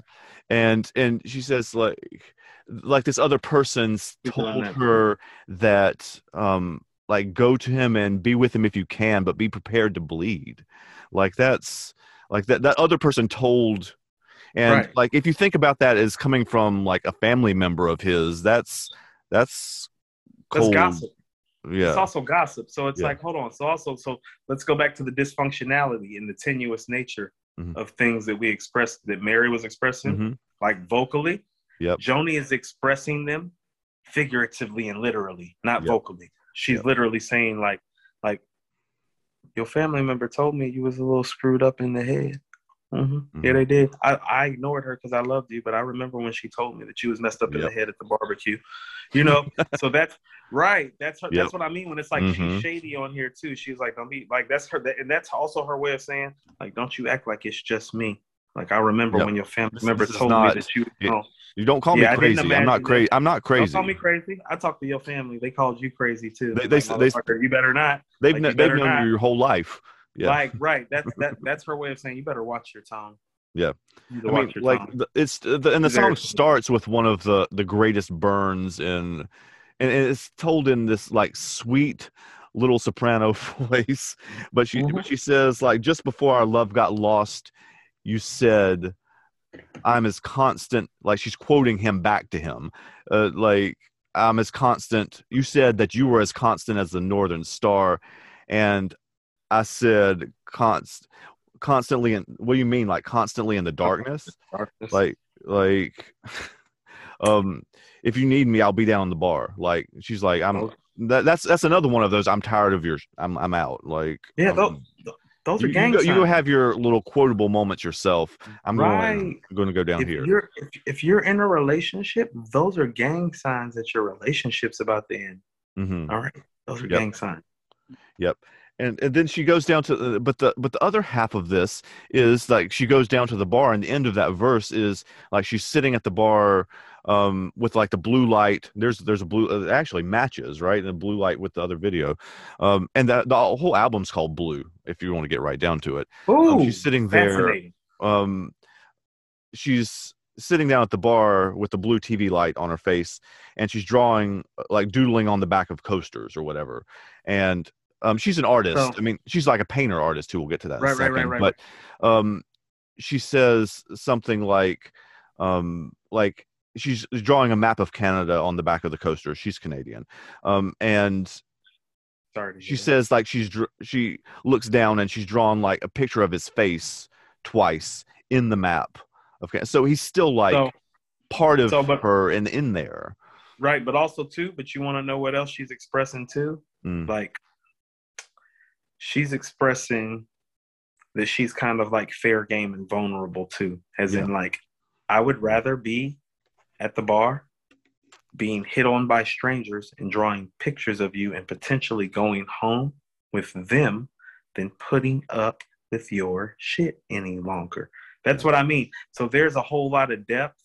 and and she says like like this other person's told her that um like go to him and be with him if you can but be prepared to bleed like that's like that that other person told and Right. like if you think about that as coming from like a family member of his that's that's That's cold gossip. yeah It's also gossip. So it's Yeah. like, hold on. So also, so let's go back to the dysfunctionality and the tenuous nature Mhm. of things that we expressed that Mary was expressing, Mhm. like vocally. Yep. Joni is expressing them figuratively and literally, not Yep. vocally. She's literally saying like, like, your family member told me you was a little screwed up in the head. hmm Yeah, Mhm. they did. I, I ignored her because I loved you, but I remember when she told me that you was messed up in Yep. the head at the barbecue. You know, so that's right. That's her. Yep. That's what I mean when it's like Mhm. she's shady on here too. She's like, don't be like that's her, and that's also her way of saying like, don't you act like it's just me. Like I remember Yep. when your family This- member this is told not- me that you. no, you don't call Yeah, me crazy i'm not crazy i'm not crazy. don't call me crazy. I talked to your family. They called you crazy too. They- Like, they- they- you better not. they've, like, you they've known not. you your whole life yeah Like right. That's that. That's her way of saying you better watch your tongue. Yeah. You need to I mean, watch your like tongue. the, it's the, and the song starts with one of the the greatest burns in, and it's told in this like sweet little soprano voice. But she Mhm. but she says like just before our love got lost, you said, "I'm as constant." Like she's quoting him back to him, uh, like I'm as constant. You said that you were as constant as the northern star, and I said const constantly in what do you mean like constantly in the darkness Darkness. like like um if you need me i'll be down in the bar like she's like i'm Oh. that, that's that's another one of those i'm tired of your i'm i'm out like yeah, um, those, are you, you, gang go, you go have your little quotable moments yourself i'm going Right. I'm going to go down if here you're if, if you're in a relationship, those are gang signs that your relationship's about to end. hmm All right, those are Yep. gang signs. Yep. And and then she goes down to but the but the other half of this is like she goes down to the bar and the end of that verse is like she's sitting at the bar um with like the blue light there's there's a blue uh, actually matches right and the blue light with the other video um and that the whole album's called blue if you want to get right down to it. Ooh, um, she's sitting there um she's sitting down at the bar with the blue TV light on her face and she's drawing uh, like doodling on the back of coasters or whatever. And um she's an artist. So- i mean she's like a painter artist too. We'll get to that in a Right, right, right, right, but um she says something like um like she's drawing a map of canada on the back of the coaster. She's canadian. Um and She says like she's dr- she looks down and she's drawn like a picture of his face twice in the map okay so he's still like so part of so, but- her and in there right, but also too. But you want to know what else she's expressing too? Mm, Like she's expressing that she's kind of like fair game and vulnerable too, as in like I would rather be at the bar being hit on by strangers and drawing pictures of you and potentially going home with them than putting up with your shit any longer. That's what I mean. So there's a whole lot of depth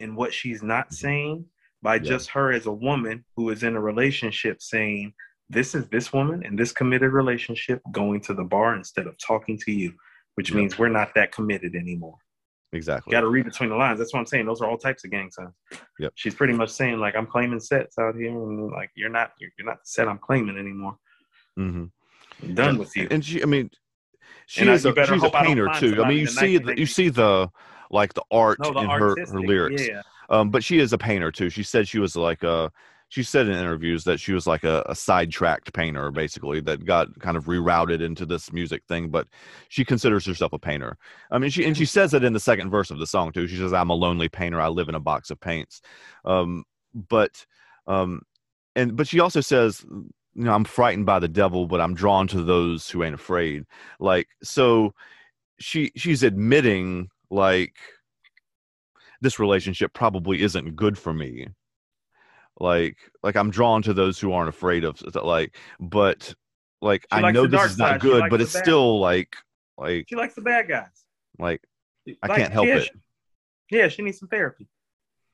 in what she's not mm-hmm. saying by Yeah. just her as a woman who is in a relationship saying, This is this woman in this committed relationship going to the bar instead of talking to you, which Yeah. means we're not that committed anymore. Exactly. Got to read between the lines. That's what I'm saying. Those are all types of gang signs. Yep. She's pretty much saying like I'm claiming sets out here, and like you're not you're, you're not the set I'm claiming anymore. hmm I'm done with you. And she, I mean, she And is a, she's a I painter too. I mean, you see the you see the like the art No, the in her her lyrics. Yeah. Um, but she is a painter too. She said she was like a. She said in interviews that she was like a, a sidetracked painter, basically, that got kind of rerouted into this music thing. But she considers herself a painter. I mean, she and she says it in the second verse of the song too. She says, "I'm a lonely painter. I live in a box of paints." Um, but, um, and but she also says, you know, I'm frightened by the devil, but I'm drawn to those who ain't afraid. Like so, she she's admitting like this relationship probably isn't good for me like like i'm drawn to those who aren't afraid of like but like She i know this is not side. Good but it's still like like She likes the bad guys. like i Like, can't help yeah, it she- yeah, she needs some therapy.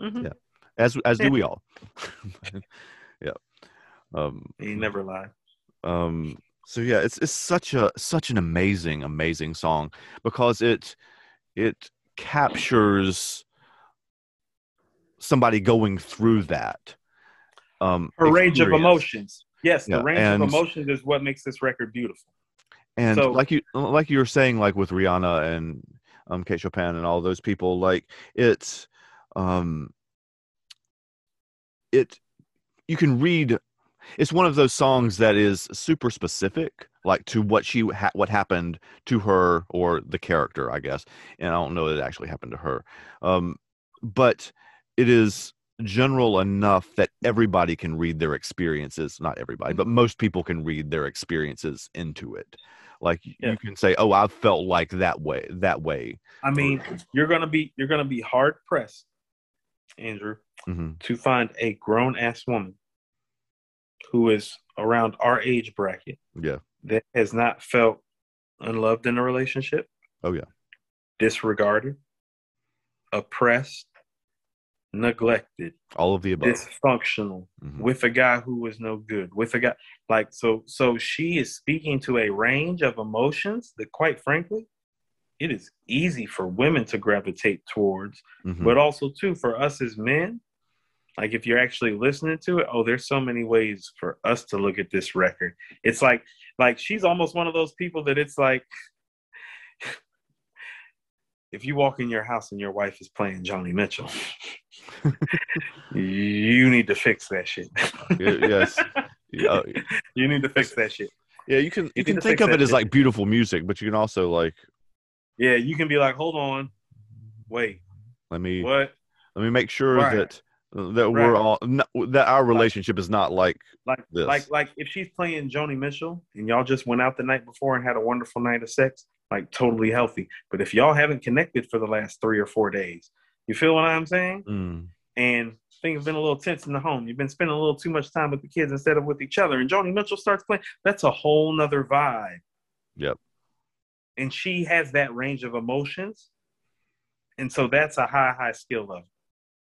Mhm. Yeah. as as do we all yeah um He never lied. um so yeah it's it's such a such an amazing amazing song because it it captures somebody going through that um Her range of emotions. Yes, Yeah, the range and- of emotions is what makes this record beautiful. and So- like you like you were saying like with rihanna and um kate chopin and all those people like it's um it you can read it's one of those songs that is super specific like to what she ha- what happened to her or the character i guess and i don't know that it actually happened to her um but it is general enough that everybody can read their experiences not everybody but most people can read their experiences into it like Yeah. you can say oh i felt like that way that way I mean, you're gonna be you're gonna be hard pressed, Andrew, hmm to find a grown ass woman who is around our age bracket yeah that has not felt unloved in a relationship. Oh, yeah. Disregarded, oppressed, neglected, all of the above dysfunctional, Mhm. with a guy who was no good, with a guy like so so she is speaking to a range of emotions that quite frankly it is easy for women to gravitate towards Mhm. but also too for us as men like if you're actually listening to it oh there's so many ways for us to look at this record it's like like she's almost one of those people that it's like if you walk in your house and your wife is playing Joni Mitchell you need to fix that shit. Yes. Yeah, you need to fix that shit. Yeah you can you need can think of it as like beautiful music but you can also like yeah you can be like hold on wait let me what? let me make sure Right. that that we're all no, that our relationship is not like like This. like like if she's playing Joni Mitchell and y'all just went out the night before and had a wonderful night of sex, like totally healthy. But if y'all haven't connected for the last three or four days, you feel what I'm saying? mm, And things have been a little tense in the home. You've been spending a little too much time with the kids instead of with each other. And Joni Mitchell starts playing. That's a whole nother vibe. Yep. And she has that range of emotions. And so that's a high, high skill level.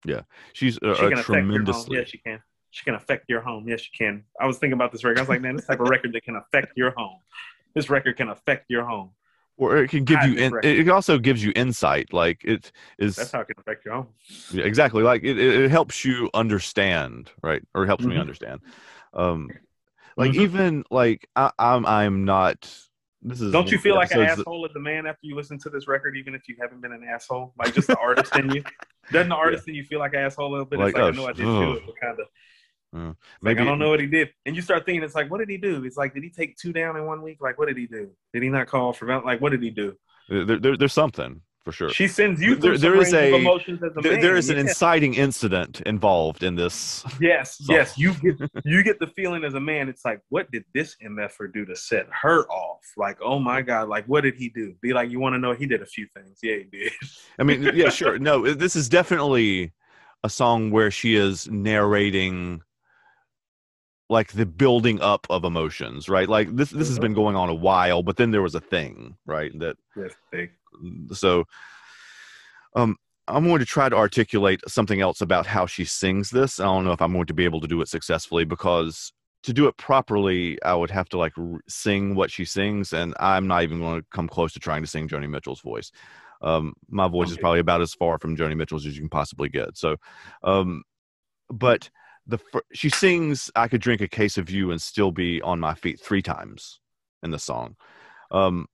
Yeah. She's a, She a can affect your home. tremendously Yes, she can. She can affect your home. Yes, she can. I was thinking about this record. I was like, man, this type of record that can affect your home. This record can affect your home. Or it can give you in, it also gives you insight like it is That's how it can affect your home. Yeah, exactly like it, it, helps you understand right or helps me Mhm. understand um like Mhm. even like I, i'm i'm not this is Don't you feel like an that- asshole as a man after you listen to this record, even if you haven't been an asshole? Like just the artist in you? Doesn't the artist in you feel like an asshole a little bit? Like, it's like, oh, I know I did do ugh. it, but kind of. Uh, Like, I don't know what he did. And you start thinking, it's like, what did he do? It's like, did he take two down in one week? Like, what did he do? Did he not call for val- Like, what did he do? there, there, there's something for sure She sends you There- through there is a- emotions as a there, man. there is an Yeah. inciting incident involved in this Yes, So- yes. You get you get the feeling as a man, it's like, what did this MFer do to set her off? Like, oh my God, like what did he do? Be like, you want to know he did a few things. Yeah, he did. I mean, yeah, sure. No, this is definitely a song where she is narrating like the building up of emotions, right? Like this this has been going on a while, but then there was a thing, right? That Yes, so um I'm going to try to articulate something else about how she sings this. I don't know if I'm going to be able to do it successfully because to do it properly, I would have to like r- sing what she sings, and I'm not even going to come close to trying to sing Joni Mitchell's voice. Um, my voice is probably about as far from Joni Mitchell's as you can possibly get. So, um, but the fir- she sings "I could drink a case of you and still be on my feet" three times in the song. Um,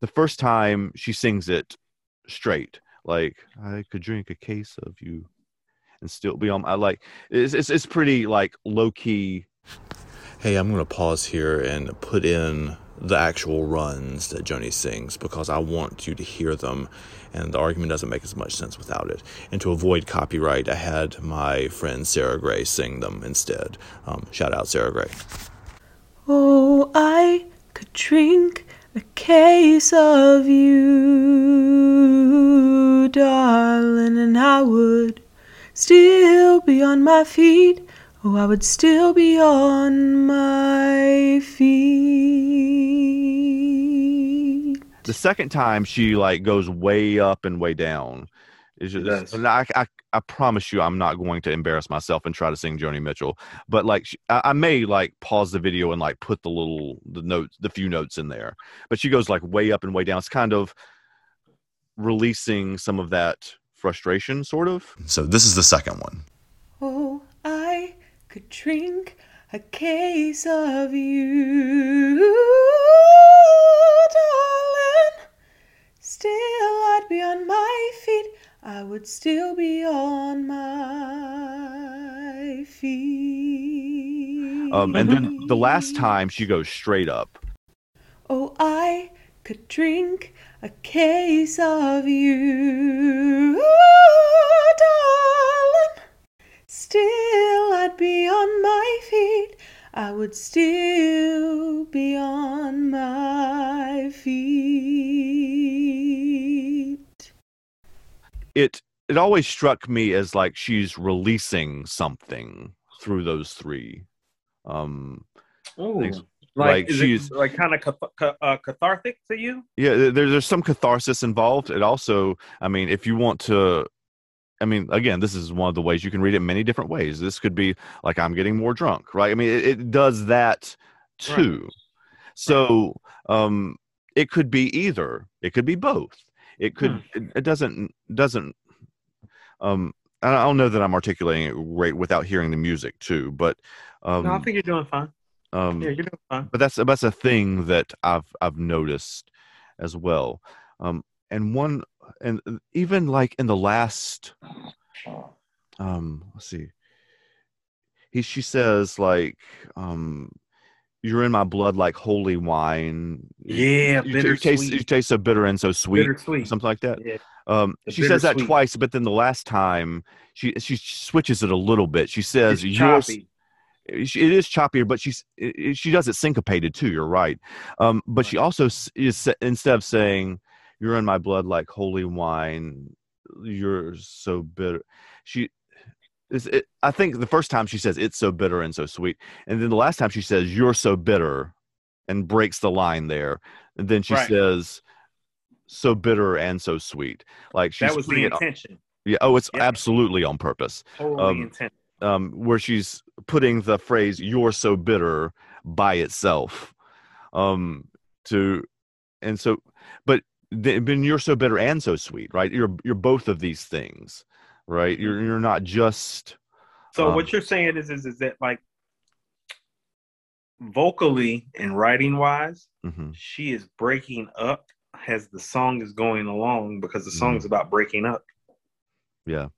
the first time she sings it straight, like "I could drink a case of you and still be on." I like it's it's, it's pretty like low key. Hey, I'm going to pause here and put in the actual runs that Joni sings because I want you to hear them, and the argument doesn't make as much sense without it. And to avoid copyright, I had my friend Sarah Gray sing them instead. Um, shout out Sarah Gray. Oh, I could drink a case of you, darling, and I would still be on my feet. Oh, I would still be on my feet. The second time she like goes way up and way down. It's just, does. and I, I I promise you, I'm not going to embarrass myself and try to sing Joni Mitchell. But like, she, I, I may like pause the video and like put the little the notes, the few notes in there. But she goes like way up and way down. It's kind of releasing some of that frustration, sort of. So this is the second one. Oh, I could drink a case of you, darling. Still, I'd be on my feet. I would still be on my feet. Um, and then the last time she goes straight up. Oh, I could drink a case of you, darling. Still, I'd be on my feet. I would still be on my feet. It it always struck me as like she's releasing something through those three. Um, Ooh. Like, Like, she's- it like kind of cath- ca- uh, cathartic to you? yeah there, there's some catharsis involved it also i mean if you want to i mean again this is one of the ways you can read it many different ways. This could be like i'm getting more drunk right? I mean it, it does that too. So um it could be either. It could be both. It could it, it doesn't doesn't um I don't know that I'm articulating it right without hearing the music too, but um, no, I think you're doing fine. um, Yeah, you're doing fine. but that's that's a thing that I've I've noticed as well. Um, and one and even like in the last um let's see he she says like um you're in my blood like holy wine Yeah, you, you taste you taste so bitter and so sweet Bittersweet. something like that Yeah. um The she says that bittersweet. twice but then the last time she she switches it a little bit she says yours it is choppier, but she's she does it syncopated too. You're right, um, but she also is instead of saying "You're in my blood like holy wine," you're so bitter. She is. It, I think the first time she says "It's so bitter and so sweet," and then the last time she says "You're so bitter," and breaks the line there, and then she Right. says "So bitter and so sweet." Like she's That was the it on- intention. yeah. Oh, it's Yeah. absolutely on purpose Totally um, intention. um, where she's putting the phrase "you're so bitter" by itself, um, to, and so, but then you're so bitter and so sweet, right? You're you're both of these things, right? You're you're not just So um, what you're saying is, is, is that like vocally and writing wise, mhm, she is breaking up as the song is going along because the song Mhm. is about breaking up. yeah.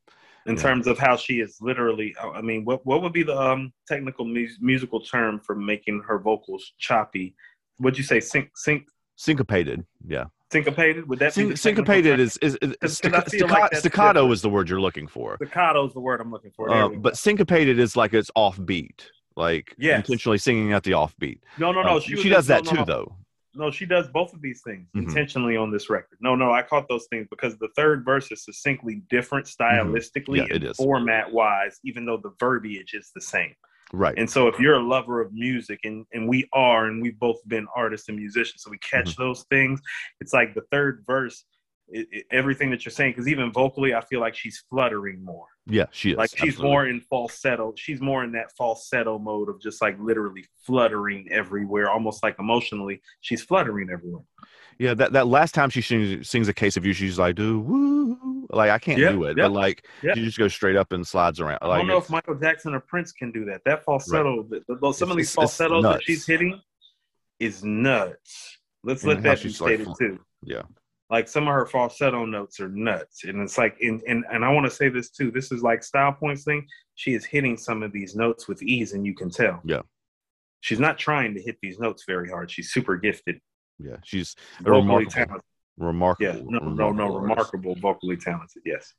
In Yeah. terms of how she is literally, I mean, what what would be the um, technical mus- musical term for making her vocals choppy? Would you say sync, sync, syncopated, yeah. Syncopated? Would that Syn- technical syncopated is is, is 'Cause- 'cause I staccato, like staccato different. is the word you're looking for. staccato is the word I'm looking for. Uh, but syncopated is like it's offbeat, like Yes. intentionally singing at the offbeat. no, no, no. Uh, she, she, does that no, too, no. though. No, she does both of these things Mhm. intentionally on this record. No, no, I caught those things because the third verse is succinctly different stylistically Mm-hmm. Yeah, and format wise, even though the verbiage is the same. Right. And so if you're a lover of music and, and we are, and we've both been artists and musicians, so we catch Mm-hmm. those things. It's like the third verse, it, it- everything that you're saying, because even vocally, I feel like she's fluttering more. Yeah, she is. Like she's absolutely. more in falsetto. She's more in that falsetto mode of just like literally fluttering everywhere, almost like emotionally, she's fluttering everywhere. Yeah, that, that last time she sings, sings a case of you, she's like, do woo. Like, I can't Yep, do it. yep, But like, yep. she just goes straight up and slides around. Like, I don't know if Michael Jackson or Prince can do that. That falsetto, the, the, those- some of these it's- it's falsettos that she's hitting is nuts. Let's And let that be she's, like, stated too. yeah. Like some of her falsetto notes are nuts, and it's like, and and, and I want to say this too. This is like style points thing. She is hitting some of these notes with ease, and you can tell. Yeah. She's not trying to hit these notes very hard. She's super gifted, Yeah. She's vocally remarkable, talented. remarkable. Yeah, no, no, no, artist. remarkable, vocally talented. Yes.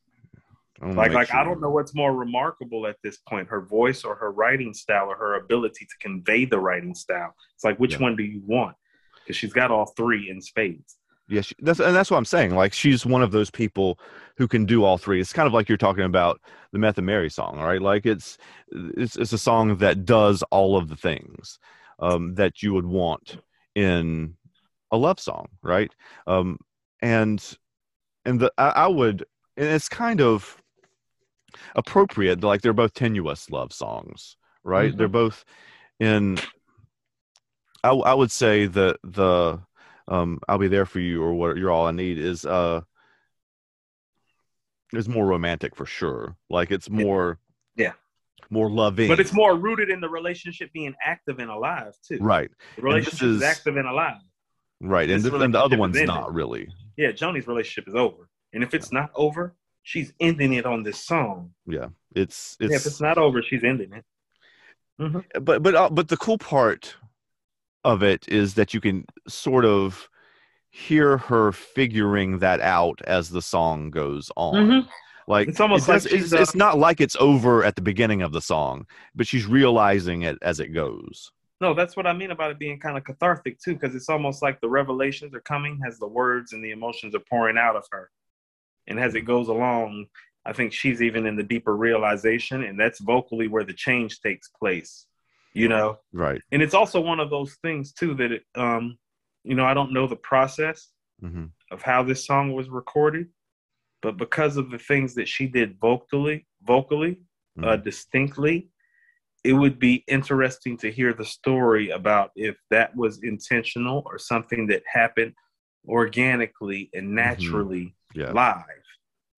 Like like I don't know what's more remarkable at this point her voice or her writing style or her ability to convey the writing style it's like which Yeah. one do you want because she's got all three in spades Yeah, she, that's and that's what I'm saying. Like she's one of those people who can do all three. It's kind of like you're talking about the Meth and Mary song, right? Like it's it's it's a song that does all of the things um, that you would want in a love song, right? Um, and and the I, I would and it's kind of appropriate. Like they're both tenuous love songs, right? Mhm. They're both in. I, I would say that the um i'll be there for you or what you're all i need is uh is more romantic for sure like it's more Yeah. more loving but it's more rooted in the relationship being active and alive too right the relationship is, is- active and alive right and, This the, and the other one's not really. Yeah joni's relationship is over. And if it's not over she's ending it on this song. Yeah it's yeah, if it's it's not over she's ending it. But but uh, but the cool part of it is that you can sort of hear her figuring that out as the song goes on. Mhm. like It's almost it like does- it's, uh, it's not like it's over at the beginning of the song but she's realizing it as it goes No, that's what I mean about it being kind of cathartic too, because it's almost like the revelations are coming as the words and the emotions are pouring out of her. And as it goes along, I think she's even in the deeper realization, and that's vocally where the change takes place, you know? right And it's also one of those things too that, it, um, you know, I don't know the process hmm of how this song was recorded, but because of the things that she did vocally, vocally, uh, distinctly, it would be interesting to hear the story about if that was intentional or something that happened organically and mm-hmm. naturally yeah live.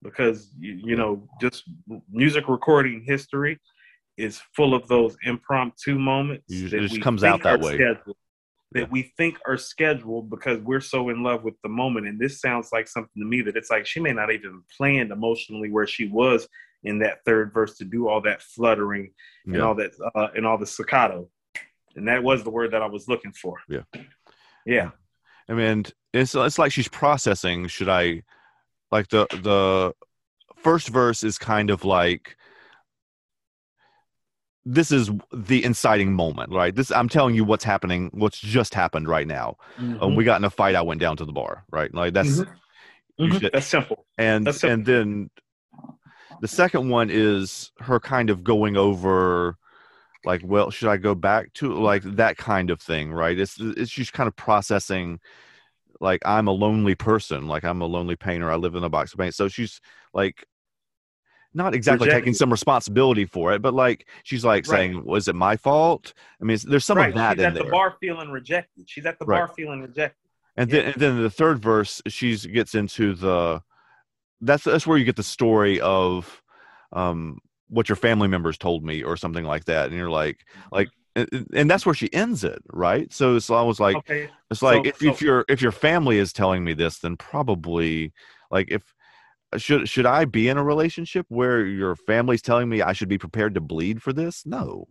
Because you, you know, just music recording history is full of those impromptu moments. You- that it just comes out that way. scheduled, that Yeah. we think are scheduled because we're so in love with the moment. And this sounds like something to me that it's like she may not even planned emotionally where she was in that third verse to do all that fluttering and yeah all that uh, and all the staccato. And that was the word that I was looking for. Yeah. Yeah. I mean, it's it's like she's processing. Should I, like the the first verse is kind of like this is the inciting moment, right? This I'm telling you what's happening, what's just happened right now. Um, we got in a fight. I went down to the bar, right? Like that's Mhm. you Mhm. should- That's simple. and That's simple. and then the second one is her kind of going over like well should i go back to like that kind of thing right it's it's she's kind of processing like i'm a lonely person like i'm a lonely painter i live in a box of paint so she's like not exactly taking some responsibility for it but like she's like Right. saying was it my fault i mean there's some right. of that She's in at there the bar feeling rejected. She's at the Right. bar feeling rejected. and then and then the third verse she gets into the that's that's where you get the story of um what your family members told me or something like that and you're like like and, and that's where she ends it right so it's almost like okay. it's like so- if, if your if your family is telling me this then probably like if should should i be in a relationship where your family's telling me i should be prepared to bleed for this no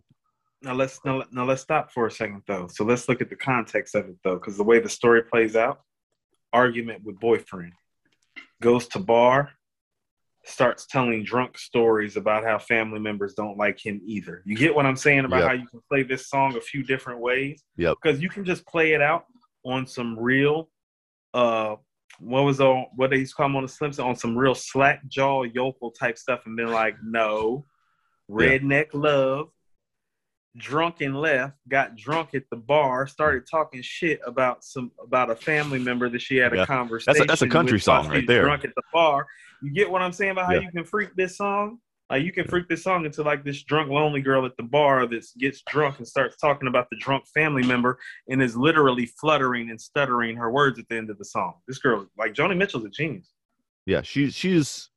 Now let's now, now let's stop for a second though. So let's look at the context of it though, because the way the story plays out, argument with boyfriend, goes to bar, starts telling drunk stories about how family members don't like him either. You get what I'm saying about Yep. how you can play this song a few different ways? Yep. Because you can just play it out on some real uh what was on what they used to call 'em on the Slims on some real slack jaw yokel type stuff and been like, no, Yeah. redneck love, drunk and left, got drunk at the bar, started mm. talking shit about some about a family member that she had Yeah. a conversation. that's a country with while song right there. Drunk at the bar. You get what I'm saying about how Yeah. you can freak this song? Like you can freak this song into like this drunk lonely girl at the bar that gets drunk and starts talking about the drunk family member and is literally fluttering and stuttering her words at the end of the song. This girl, like Joni Mitchell's a genius. Yeah, she's she's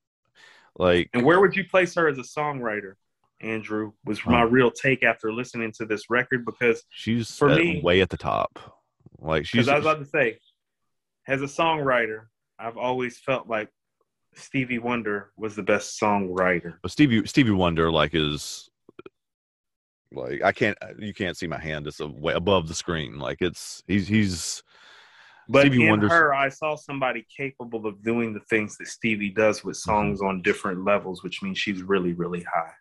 like And where would you place her as a songwriter? Andrew was my Um, real take after listening to this record because she's for me- way at the top. Like she's I was about to say, as a songwriter, I've always felt like Stevie Wonder was the best songwriter. But Stevie Stevie Wonder like is like I can't you can't see my hand it's a way above the screen like it's he's he's But Stevie in Wonder's- her, I saw somebody capable of doing the things that Stevie does with Mm-hmm. songs on different levels, which means she's really, really high.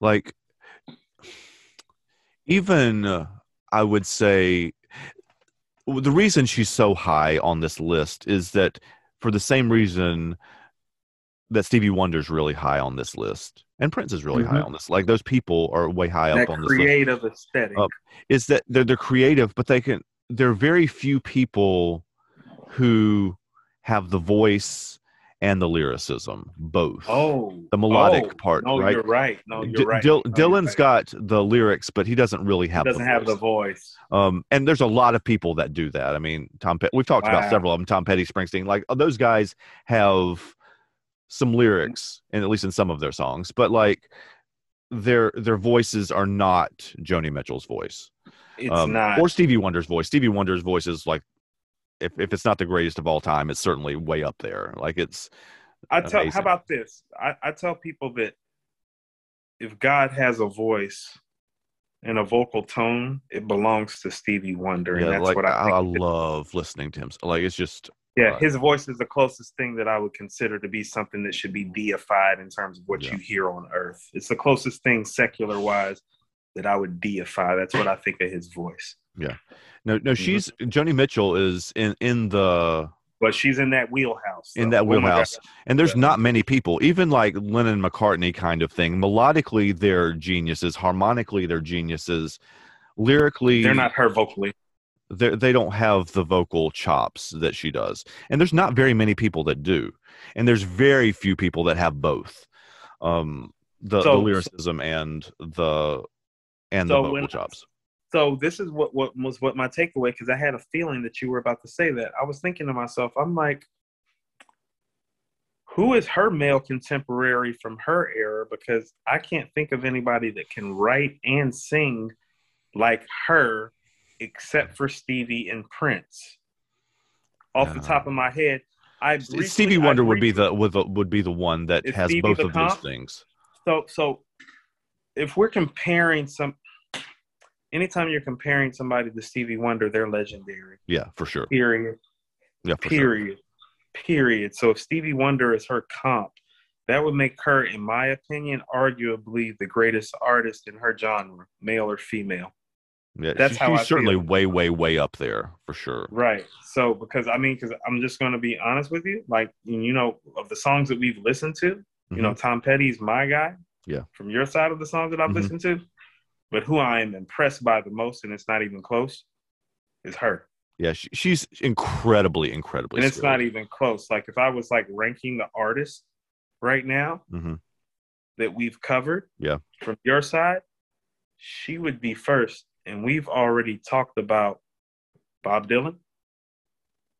Like even uh, I would say the reason she's so high on this list is that for the same reason that Stevie Wonder's really high on this list and Prince is really high Mhm. on this like those people are way high that up on this list creative aesthetic. Up. is that they're they're creative, but they can. There are very few people who have the voice and the lyricism, both. oh, the melodic oh, part, No, right? you're right. No, D- you're right. Dil- No, Dylan's right. got the lyrics, but he doesn't really He have. doesn't the have voice. the voice. Um, and there's a lot of people that do that. I mean, Tom. Pe- we've talked about several of them. Tom Petty, Springsteen, like uh, those guys have some lyrics, and at least in some of their songs, but like their their voices are not Joni Mitchell's voice It's um, not. or Stevie Wonder's voice. Stevie Wonder's voice is like, if if it's not the greatest of all time, it's certainly way up there. Like it's I tell. amazing. How about this? I, I tell people that if God has a voice and a vocal tone, it belongs to Stevie Wonder, and yeah, that's like what I I, think. I it is. love listening to him. Like it's just Yeah, Right. his voice is the closest thing that I would consider to be something that should be deified in terms of what Yeah. you hear on earth. It's the closest thing secular wise that I would deify. That's what I think of his voice. Yeah. No no. Mhm. She's Joni Mitchell is in in the But she's in that wheelhouse. in that Oh wheelhouse. And there's Yeah. not many people, even like Lennon McCartney kind of thing. Melodically, they're geniuses. Harmonically, they're geniuses. Lyrically, They're not her vocally. they they don't have the vocal chops that she does. And there's not very many people that do. And there's very few people that have both. Um, the, the lyricism and the and the So vocal when- chops. So this is what what was what my takeaway because I had a feeling that you were about to say that. I was thinking to myself, I'm like, who is her male contemporary from her era? Because I can't think of anybody that can write and sing like her, except for Stevie and Prince. Off the top uh, of my head, I briefly- Stevie Wonder would be the would, would be the one that has Stevie both the of those things. so so if we're comparing some anytime you're comparing somebody to Stevie Wonder, they're legendary. Yeah, for sure. Period. Yeah, for sure. Period. Period. So if Stevie Wonder is her comp, that would make her, in my opinion, arguably the greatest artist in her genre, male or female. Yeah, That's she- how she's I certainly feel. way, way, way up there for sure. Right. So because I mean, because I'm just going to be honest with you, like you know, of the songs that we've listened to, you know, mm-hmm. Tom Petty's my guy. Mm-hmm. Yeah. From your side of the songs that I've Mhm. listened to, but who I am impressed by the most, and it's not even close, is her. Yeah, she, she's incredibly, incredibly. and it's not even close. Like if I was like ranking the artists right now hmm that we've covered, Yeah. from your side, she would be first. And we've already talked about Bob Dylan,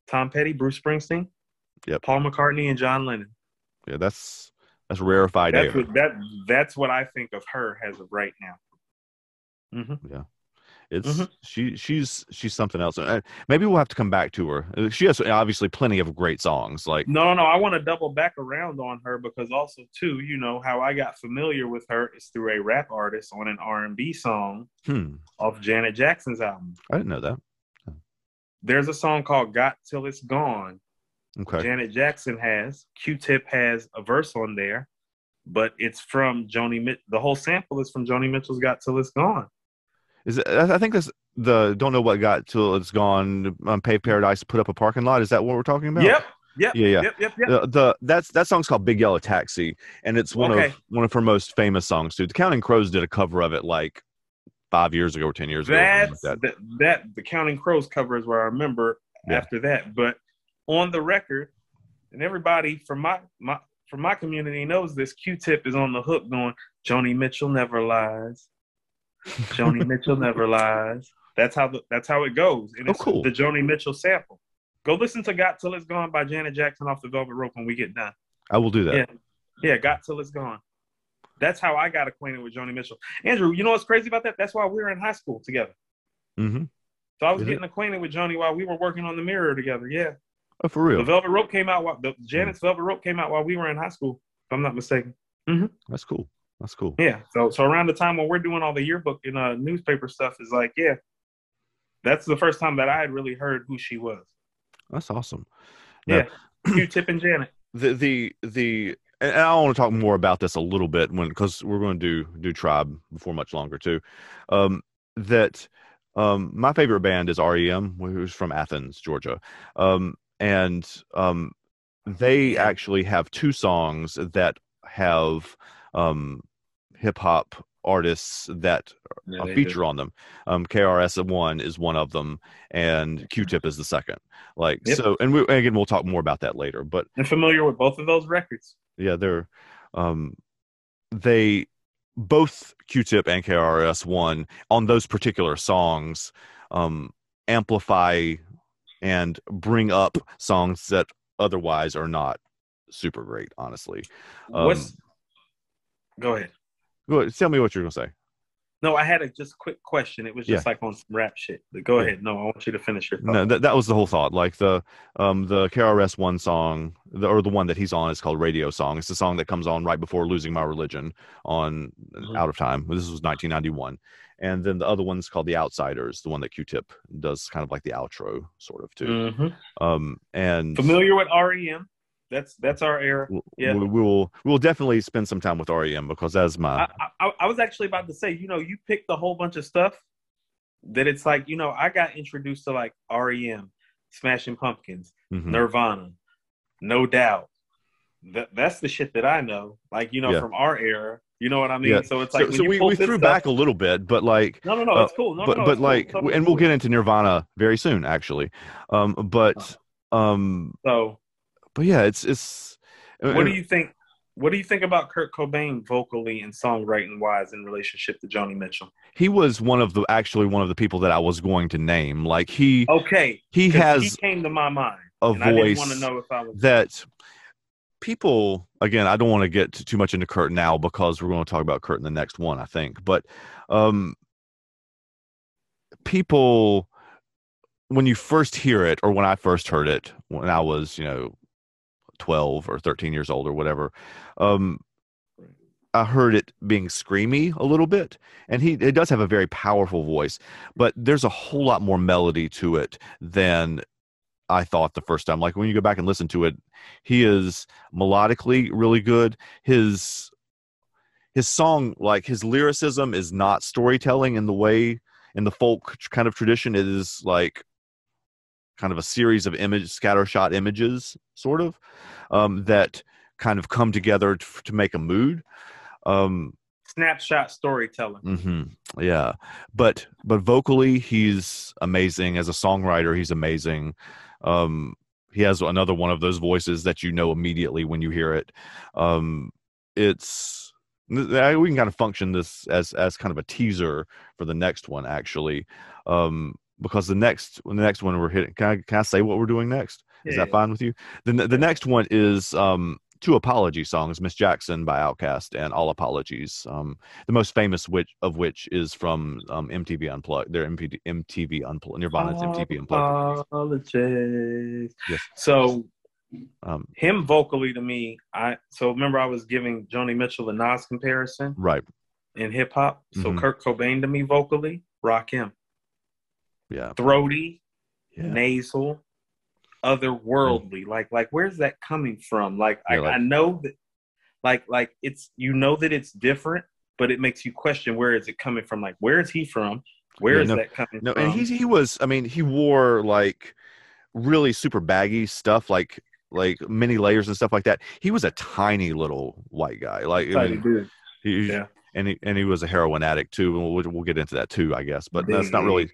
Tom Petty, Bruce Springsteen, Yep. Paul McCartney, and John Lennon. Yeah, that's that's rarefied That's air. what that that's what I think of her as of right now. hmm Yeah, It's Mhm. she she's she's something else. Uh, Maybe we'll have to come back to her. Uh, She has obviously plenty of great songs. Like No, no, no. I want to double back around on her because also too, you know how I got familiar with her is through a rap artist on an R and B song hmm, off Janet Jackson's album. I didn't know that. There's a song called "Got Till It's Gone." Okay, Janet Jackson has Q-Tip has a verse on there, but it's from Joni. Mit- the whole sample is from Joni Mitchell's "Got Till It's Gone." is it, I think that's the don't know what got till it's gone. Um, Pave Paradise put up a parking lot. Is that what we're talking about? Yep, yep, Yeah, yeah. yep, yep, yep. The, the that's that song's called Big Yellow Taxi, and it's one Okay. of one of her most famous songs too. The Counting Crows did a cover of it like five years ago or ten years ago. something That's that. that. The Counting Crows cover is where I remember Yeah. after that. But on the record, and everybody from my my from my community knows this. Q-Tip is on the hook, going, "Joni Mitchell never lies. Joni Mitchell never lies." That's how the, that's how it goes. And Oh, cool. the Joni Mitchell sample. Go listen to "Got Till It's Gone" by Janet Jackson off the Velvet Rope when we get done. I will do that. Yeah. Yeah, "Got Till It's Gone." That's how I got acquainted with Joni Mitchell. Andrew, you know what's crazy about that? That's why we were in high school together. hmm So I was Is it? getting acquainted with Joni while we were working on the mirror together. Yeah. Oh, for real? The Velvet Rope came out while the Janet's Velvet Rope came out while we were in high school, if I'm not mistaken. That's cool. That's cool. Yeah. So so around the time when we're doing all the yearbook and uh, newspaper stuff is like, yeah, that's the first time that I had really heard who she was. That's awesome. Yeah. Q-Tip and Janet. the the the and I want to talk more about this a little bit when because we're going to do do tribe before much longer too. Um, that um, my favorite band is REM, who's from Athens, Georgia, um, and um, they actually have two songs that have um, hip hop artists that Yeah, a they feature do. on them. Um, KRS one is one of them, and Q-Tip is the second. Like Yep. so, and we, again, we'll talk more about that later. But I'm familiar with both of those records. yeah, they're um, they both Q-Tip and KRS One on those particular songs um, amplify and bring up songs that otherwise are not super great. Honestly, Um, What's go ahead. go ahead, tell me what you're gonna say. No, I had a just quick question. It was just like on some rap shit. But go Yeah. ahead. No, I want you to finish your thought. No, that, that was the whole thought. Like the um the KRS One song, the, or the one that he's on is called Radio Song. It's the song that comes on right before Losing My Religion on Mhm. Out of Time. This was 1991, and then the other one's called The Outsiders, the one that Q-Tip does, kind of like the outro, sort of too. Mhm. Um, and Familiar with REM? That's that's our era. Yeah. we, we will we will definitely spend some time with REM because that's my I, I, I was actually about to say, you know, you picked a whole bunch of stuff that it's like, you know, I got introduced to like REM, Smashing Pumpkins, mhm. Nirvana, No Doubt. That that's the shit that I know. Like, you know, Yeah. from our era. You know what I mean? Yeah. So it's like so, so we, we threw stuff- back a little bit, but like No, no, no, uh, it's cool. No, but no, but cool. like and we'll get into Nirvana very soon actually. Um, but um, So but yeah, it's it's. what do you think what do you think about Kurt Cobain vocally and songwriting wise in relationship to Joni Mitchell? He was one of the actually one of the people that I was going to name. Like he Okay. he has he came to my mind. a and I didn't voice want to know if I was that people again. I don't want to get too much into Kurt now because we're going to talk about Kurt in the next one, I think. But um, people when you first hear it, or when I first heard it, when I was you know twelve or thirteen years old or whatever. Um, I heard it being screamy a little bit, and he it does have a very powerful voice, but there's a whole lot more melody to it than I thought the first time. Like when you go back and listen to it, he is melodically really good. His his song, like his lyricism, is not storytelling in the way in the folk kind of tradition. It is like kind of a series of image scattershot images, sort of um, that kind of come together to, to make a mood. Um, snapshot storytelling. hmm Yeah, but but vocally, he's amazing. As a songwriter, he's amazing. Um, he has another one of those voices that you know immediately when you hear it. Um, it's we can kind of function this as as kind of a teaser for the next one, actually, um, because the next the next one we're hitting. Can I can I say what we're doing next? Is that Yeah. fine with you? The the next one is um, two apology songs, Miss Jackson by Outkast and All Apologies. Um, the most famous which of which is from um, MTV Unplugged. Their MPD, MTV Unplugged. Nirvana's MTV Unplugged. Apologies. Yes. So Um, him vocally to me, I so remember I was giving Joni Mitchell a Nas comparison right. in hip hop. So Mhm. Kurt Cobain to me vocally, rock him. Yeah. Throaty, Yeah. nasal, Hmm. otherworldly. Like like where's that coming from? Like, I, like- I know that like like it's you know that it's different, but it makes you question where is it coming from? Like where is he from? Where Yeah, is no- that coming No, from? and he, he was. I mean, he wore like really super baggy stuff, like like many layers and stuff like that. He was a tiny little white guy. Like I mean, he, Yeah. and he and he was a heroin addict too. and We'll, we'll get into that too, I guess. But that's not really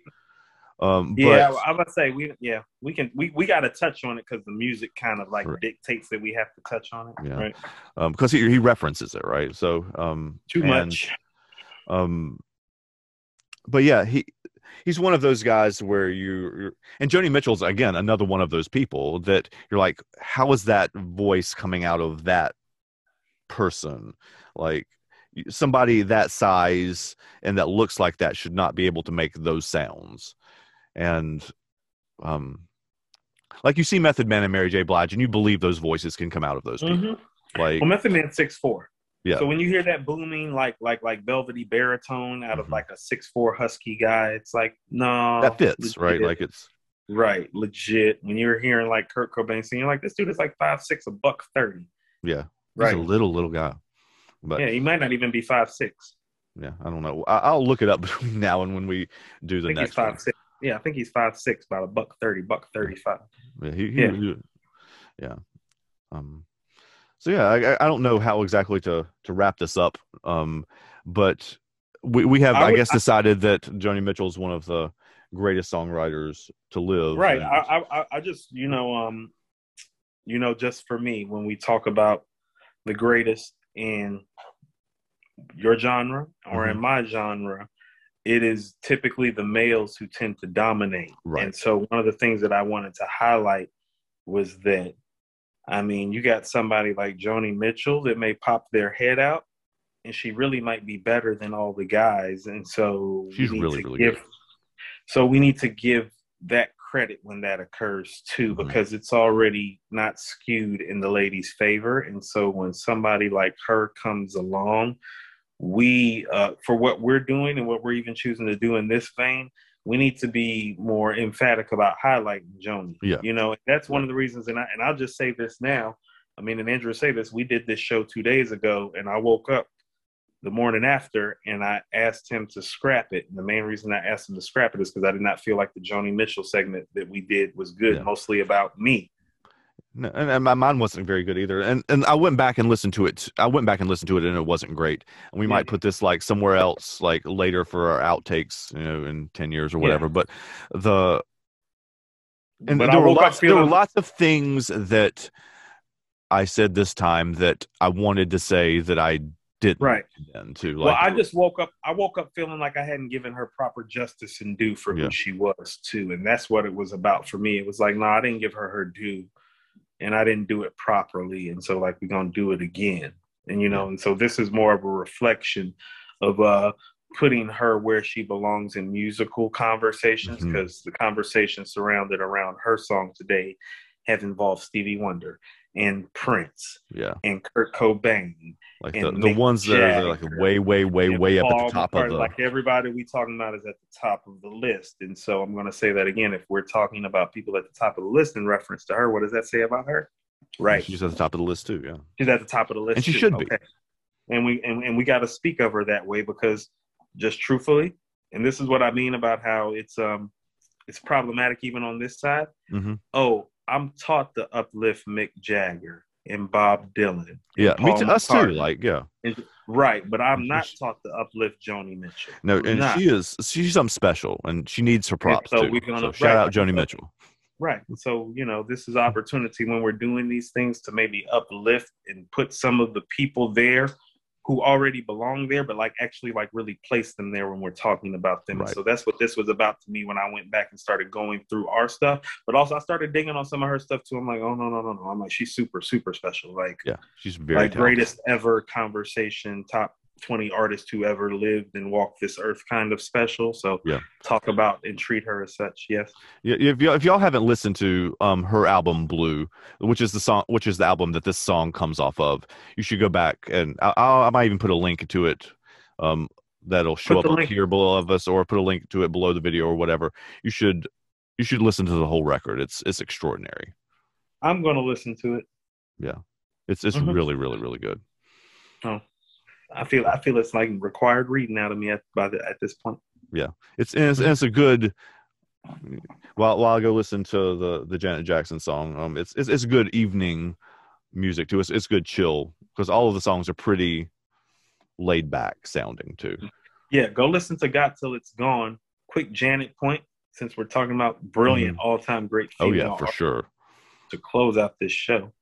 Um, Yeah, I to say we yeah we can we, we got to touch on it because the music kind of like Right. dictates that we have to touch on it. Yeah. Right. um, because he he references it right. So um, Too and, much. Um, but yeah, he he's one of those guys where you and Joni Mitchell's again another one of those people that you're like, how is that voice coming out of that person? Like somebody that size and that looks like that should not be able to make those sounds. And um like you see Method Man and Mary J. Blige, and you believe those voices can come out of those people. Mhm. Like Well, Method Man six four. Yeah. So when you hear that booming like like like velvety baritone out of Mhm. like a six four husky guy, it's like no that fits, right? Like it's right, legit. When you're hearing like Kurt Cobain singing, you're like this dude is like five six, a buck thirty. yeah, Right. he's a little little guy. But yeah, he might not even be five six. Yeah, I don't know. I, I'll look it up between now and when we do I the think he's next one. six. Yeah, I think he's five six, about a buck thirty, buck thirty five. Yeah, he, he, Yeah. he- yeah. Um. So yeah, I, I- I don't know how exactly to to wrap this up. Um, but we we have I I, guess decided that Joni Mitchell is one of the greatest songwriters to live. right and- I, I I- i just you know um you know just for me when we talk about the greatest in your genre or in Mhm. my genre it is typically the males who tend to dominate Right. and so one of the things that i wanted to highlight was that i mean you got somebody like joni mitchell that may pop their head out and she really might be better than all the guys and so we She's need really, to really give good. so we need to give that credit when that occurs too, Mhm. because it's already not skewed in the lady's favor. And so when somebody like her comes along, we, uh, for what we're doing and what we're even choosing to do in this vein, we need to be more emphatic about highlighting Joni. Yeah. You know, that's one of the reasons. And I, and I'll just say this now. I mean, and Andrew say this. We did this show two days ago, and I woke up the morning after and I asked him to scrap it. And the main reason I asked him to scrap it is because I did not feel like the Joni Mitchell segment that we did was good, Yeah. mostly about me. No, and, and my mine wasn't very good either. And and I went back and listened to it. I went back and listened to it, and it wasn't great. And we Yeah. might put this like somewhere else, like later for our outtakes, you know, in ten years or Yeah. whatever. But the and but there were lots there were lots of things that I said this time that I wanted to say that I didn't. right. Then too. well, I just woke up. I woke up feeling like I hadn't given her proper justice and due for Yeah. who she was too, and that's what it was about for me. It was like, no, I didn't give her her due, and I didn't do it properly, and so like we're gonna do it again, and you know, and so this is more of a reflection of uh putting her where she belongs in musical conversations because the conversations surrounded around her song today have involved Stevie Wonder and Prince yeah, and Kurt Cobain like the, and the ones that are like way, way, way, way up at the top of the. like everybody we talking about is at the top of the list and so i'm going to say that again if we're talking about people at the top of the list in reference to her what does that say about her right She's at the top of the list too. Yeah. she's at the top of the list And she too. should be. and we and, and we got to speak of her that way because just truthfully and this is what i mean about how it's um it's problematic even on this side Mm-hmm. oh i'm taught to uplift mick jagger and bob dylan and Yeah. Me too. Us too. Like yeah. right but i'm mm-hmm. not taught to uplift joni mitchell No, and not. she is she's something special, and she needs her props so too. we're gonna- so shout right, out like- Joni Mitchell. Right. So, you know, this is opportunity when we're doing these things to maybe uplift and put some of the people there who already belong there, but like actually like really place them there when we're talking about them. Right. So that's what this was about to me when I went back and started going through our stuff. But also I started digging on some of her stuff too. I'm like, oh no, no, no, no. I'm like, she's super, super special. Like Yeah, she's very like talented. greatest ever conversation, top 20 artists who ever lived and walked this earth kind of special. So Yeah. talk about and treat her as such. Yes. Yeah, if y'all, if y'all haven't listened to um her album Blue, which is the song, which is the album that this song comes off of, you should go back and I, I'll, I might even put a link to it. Um, that'll show up link- here below of us, or put a link to it below the video or whatever. You should you should listen to the whole record. It's it's extraordinary. I'm going to listen to it. Yeah. It's it's Mhm. really really really good. I feel I feel it's like required reading out of me at by the at this point. It's and it's, and it's a good. While while I go listen to the the Janet Jackson song, um, it's it's it's good evening music too. It's it's good chill because all of the songs are pretty laid back sounding too. Yeah, go listen to "Got Till It's Gone." Quick Janet point. since we're talking about brilliant all-time great Oh yeah, for artists sure. to close out this show.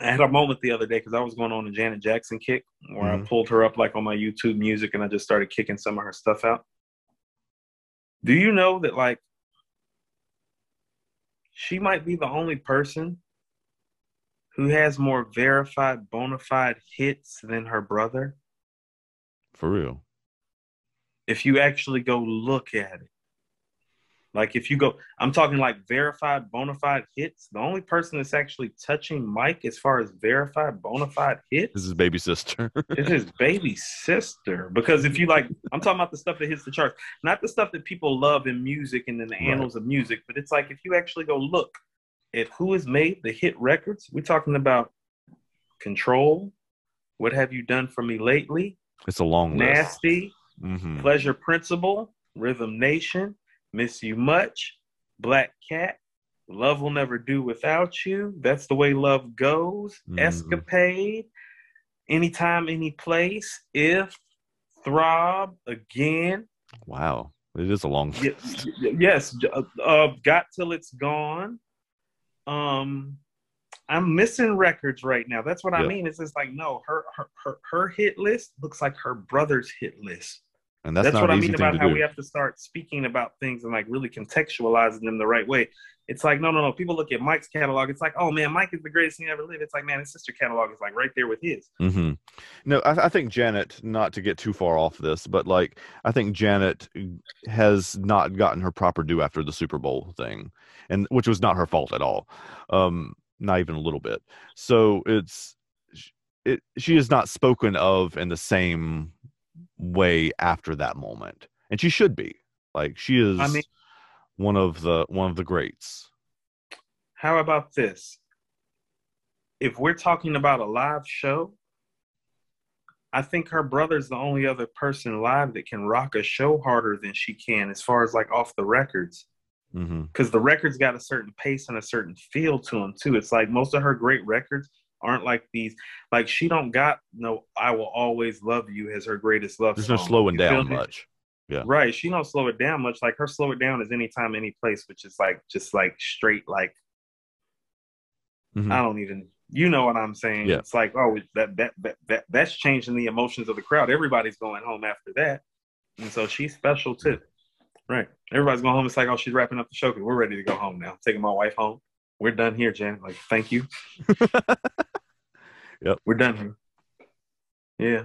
I had a moment the other day because I was going on a Janet Jackson kick where I Mhm. pulled her up like on my YouTube music and I just started kicking some of her stuff out. Do you know that like she might be the only person who has more verified bona fide hits than her brother? For real. if you actually go look at it. Like if you go, I'm talking like verified bona fide hits. The only person that's actually touching Mike as far as verified bona fide hits This is baby sister. is his baby sister. Because if you like, I'm talking about the stuff that hits the charts, not the stuff that people love in music and in the Right. annals of music. But it's like if you actually go look at who has made the hit records, we're talking about Control. What have you done for me lately? it's a long list. Nasty. hmm Pleasure Principle, Rhythm Nation, Miss You Much, Black Cat, Love Will Never Do Without You, That's the Way Love Goes, Mhm. Escapade, Anytime, Any Place, If, Throb, Again, Wow. It is a long Ye- y- yes, uh, uh, Got Till It's Gone. Um, I'm missing records right now. That's what I mean. It's just like no, her her her, her hit list looks like her brother's hit list. And that's, That's, what I mean about how do. we have to start speaking about things and like really contextualizing them the right way. It's like, no, no, no. People look at Mike's catalog. It's like, oh man, Mike is the greatest thing ever lived. It's like, man, his sister catalog is like right there with his. Mm-hmm. No, I, I think Janet, not to get too far off this, but like I think Janet has not gotten her proper due after the Super Bowl thing, and which was not her fault at all, um, not even a little bit. So it's it. She is not spoken of in the same way after that moment, and she should be. Like she is I mean- one of the one of the greats. How about this? If we're talking about a live show, I think her brother's the only other person live that can rock a show harder than she can as far as like off the records. Mm-hmm. because the records got a certain pace and a certain feel to them too. It's like most of her great records aren't like these. Like she don't got no "I will always love you" as her greatest love. There's no song. slowing You down much. Yeah. Right. She don't slow it down much. Like her slow it down is anytime, any place, which is like just like straight like Mhm. I don't even. You know what I'm saying? Yeah. It's like oh that that that, that that's changing the emotions of the crowd. Everybody's going home after that, and so she's special too. Right. Everybody's going home. It's like oh she's wrapping up the show because we're ready to go home now. Taking my wife home. We're done here, Jen. Like thank you. Yep. We're done here. Yeah.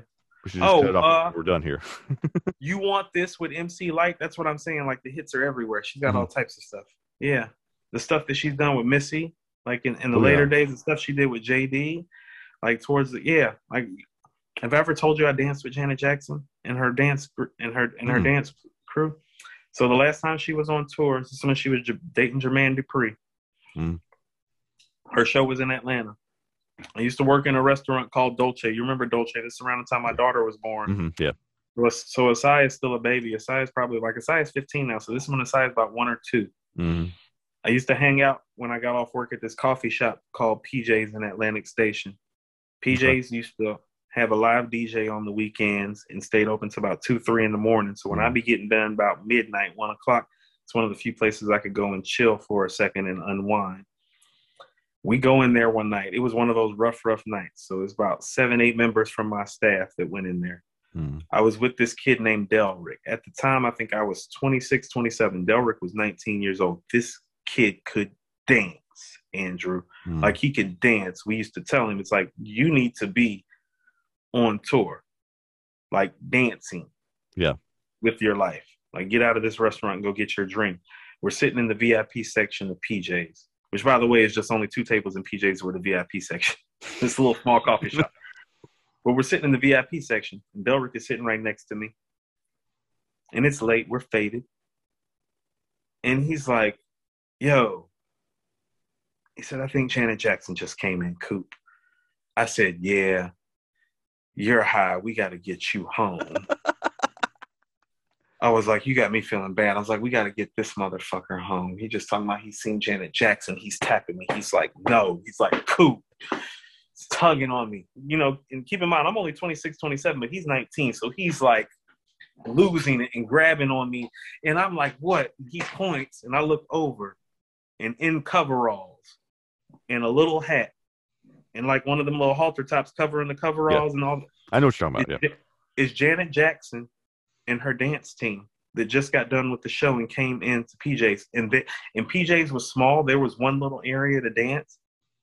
We oh, uh, we're done here. You want this with MC Lyte? That's what I'm saying. Like the hits are everywhere. She's got Mm-hmm. all types of stuff. Yeah. The stuff that she's done with Missy, like in, in the Oh, later yeah. days, the stuff she did with JD, like towards the yeah. Like have I ever told you I danced with Janet Jackson and her dance and her and her Mhm. dance crew? So the last time she was on tour, this is when she was j- dating Jermaine Dupri. Mhm. Her show was in Atlanta. I used to work in a restaurant called Dolce. You remember Dolce? This is around the time my daughter was born. hmm Yeah. So Asai is still a baby. Asai is probably like Asai is 15 now. So this one Asai is about one or two. hmm I used to hang out when I got off work at this coffee shop called PJ's in Atlantic Station. PJ's used to have a live DJ on the weekends and stayed open till about two, three in the morning. So when I'd be getting done about midnight, one o'clock, it's one of the few places I could go and chill for a second and unwind. We go in there one night. It was one of those rough, rough nights. So it's about seven, eight members from my staff that went in there. hmm I was with this kid named Delrick. At the time, I think I was 26, 27. Delrick was 19 years old. This kid could dance, Andrew. Mm-hmm. Like he could dance. We used to tell him, it's like, you need to be on tour, like dancing. Yeah. With your life. Like get out of this restaurant and go get your drink. We're sitting in the VIP section of PJ's, which by the way is just only two tables in PJ's were the VIP section. this little small coffee shop. But we're sitting in the VIP section, and Delrick is sitting right next to me. And it's late, we're faded. And he's like, yo, he said, I think Janet Jackson just came in, Coop. I said, yeah, you're high. We got to get you home. I was like, you got me feeling bad. I was like, we got to get this motherfucker home. He just talking about he's seen Janet Jackson. He's tapping me. He's like, no. He's like, Coop. He's tugging on me. You know, and keep in mind, I'm only 26, 27, but he's 19. So he's like, losing it and grabbing on me. And I'm like, what? He points and I look over and in coveralls and a little hat and like one of them little halter tops covering the coveralls and all. I know what you're talking about. Yeah. Is Janet Jackson and her dance team that just got done with the show and came into PJ's and they, and PJ's was small. There was one little area to dance,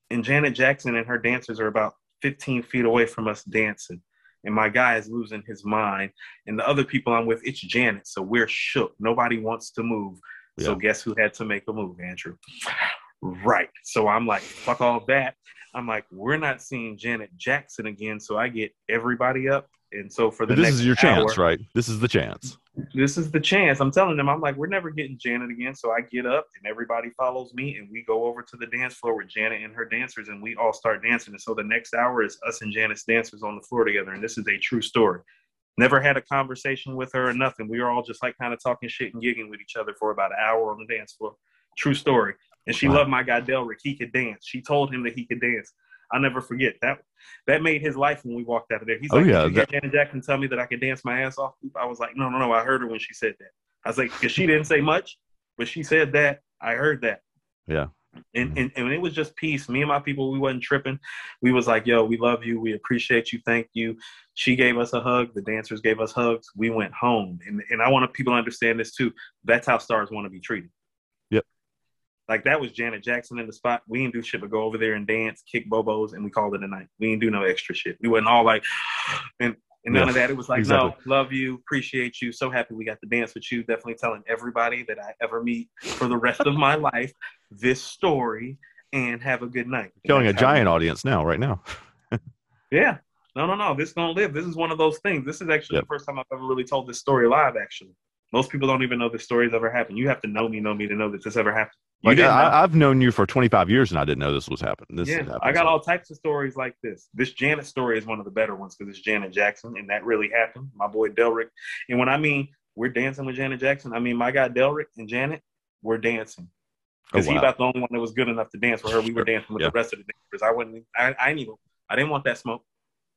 and Janet Jackson and her dancers are about 15 feet away from us dancing. And my guy is losing his mind. And the other people I'm with, it's Janet. So we're shook. Nobody wants to move. Yeah. So guess who had to make a move, Andrew? Right. So I'm like, fuck all that. I'm like, we're not seeing Janet Jackson again. So I get everybody up. And so for the this is your hour, chance, right? This is the chance. This is the chance. I'm telling them, I'm like, we're never getting Janet again. So I get up and everybody follows me and we go over to the dance floor with Janet and her dancers and we all start dancing. And so the next hour is us and Janet's dancers on the floor together. And this is a true story. Never had a conversation with her or nothing. We were all just like kind of talking shit and gigging with each other for about an hour on the dance floor. True story. And she wow. loved my guy Delrick. He could dance. She told him that he could dance. I'll never forget that. That made his life when we walked out of there. He's oh, like, yeah, that... Janet Jackson tell me that I could dance my ass off? I was like, no, no, no. I heard her when she said that. I was like, because she didn't say much, but she said that. I heard that. Yeah. And, mm-hmm. and and it was just peace. Me and my people, we wasn't tripping. We was like, yo, we love you. We appreciate you. Thank you. She gave us a hug. The dancers gave us hugs. We went home. And and I want people to understand this too. That's how stars want to be treated. Like that was Janet Jackson in the spot. We didn't do shit but go over there and dance, kick bobos, and we called it a night. We didn't do no extra shit. We wasn't all like, and, and none yeah, of that. It was like, exactly. no, love you, appreciate you, so happy we got to dance with you. Definitely telling everybody that I ever meet for the rest of my life this story and have a good night. Killing a giant audience now, right now. yeah. No, no, no. This is gonna live. This is one of those things. This is actually yep. the first time I've ever really told this story live. Actually, most people don't even know this story's ever happened. You have to know me, know me to know that this ever happened. Like I, have known you for 25 years and I didn't know this was happening. This yeah, I got all types of stories like this. This Janet story is one of the better ones because it's Janet Jackson and that really happened. My boy Delrick. And when I mean we're dancing with Janet Jackson, I mean my guy Delrick and Janet, we're dancing. Because oh, wow. he about the only one that was good enough to dance with her. We were dancing with yeah. the rest of the dancers. I wouldn't. I, I didn't even. I didn't want that smoke.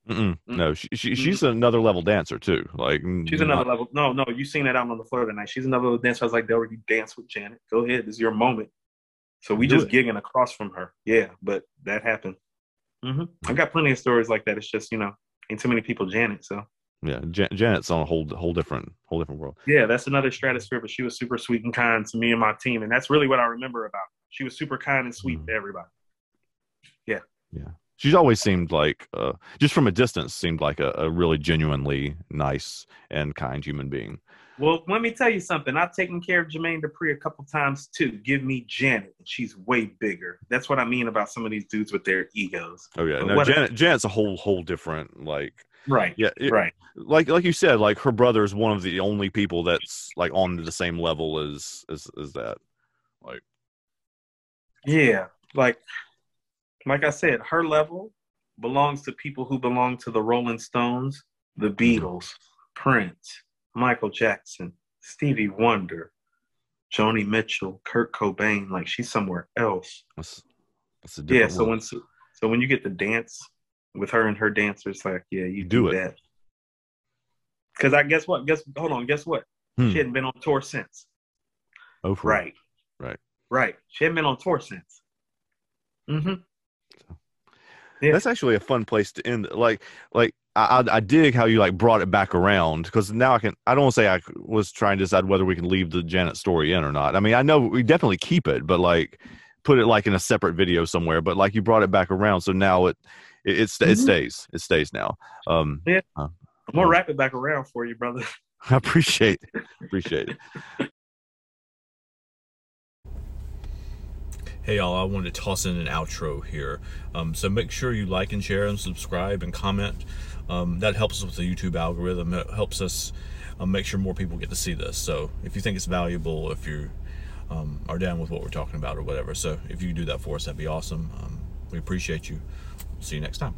Mm-mm. No, she, she she's another level dancer too. Like she's another level. No, no, you seen that out on the floor tonight. She's another level dancer. I was like, they already dance with Janet. Go ahead. This is your moment. So we just gigging across from her. Yeah, but that happened. Mm-hmm. I got plenty of stories like that. It's just you know, ain't too many people Janet. So yeah, Jan- Janet's on a whole whole different whole different world. Yeah, that's another stratosphere. But she was super sweet and kind to me and my team, and that's really what I remember about. Her. She was super kind and sweet mm-hmm. to everybody. Yeah. Yeah. She's always seemed like, uh, just from a distance, seemed like a, a really genuinely nice and kind human being. Well, let me tell you something. I've taken care of Jermaine Dupri a couple times too. Give me Janet, and she's way bigger. That's what I mean about some of these dudes with their egos. Oh yeah, no, Janet. Janet's a whole whole different like. Right. Yeah. It, right. Like like you said, like her brother is one of the only people that's like on the same level as as as that. Like. Yeah, like, like I said, her level belongs to people who belong to the Rolling Stones, the. Beatles, Prince, Michael Jackson, Stevie Wonder, Joni Mitchell, Kurt Cobain. Like she's somewhere else. That's, that's yeah. So when so, so when you get to dance with her and her dancers, like yeah, you do, do that. Because I guess what? Guess hold on. Guess what? Hmm. She hadn't been on tour since. Oh, right, right, right. She hadn't been on tour since. Mm-hmm. Yeah. That's actually a fun place to end. Like, like I, I dig how you like brought it back around because now I can. I don't want to say I was trying to decide whether we can leave the Janet story in or not. I mean, I know we definitely keep it, but like put it like in a separate video somewhere. But like you brought it back around, so now it it, it, mm-hmm. it stays. It stays now. Um, yeah, uh, I'm gonna wrap it back around for you, brother. I appreciate appreciate it. Hey y'all, I wanted to toss in an outro here. Um, so make sure you like and share and subscribe and comment. Um, that helps us with the YouTube algorithm. It helps us um, make sure more people get to see this. So if you think it's valuable, if you um, are down with what we're talking about or whatever, so if you do that for us, that'd be awesome. Um, we appreciate you. See you next time.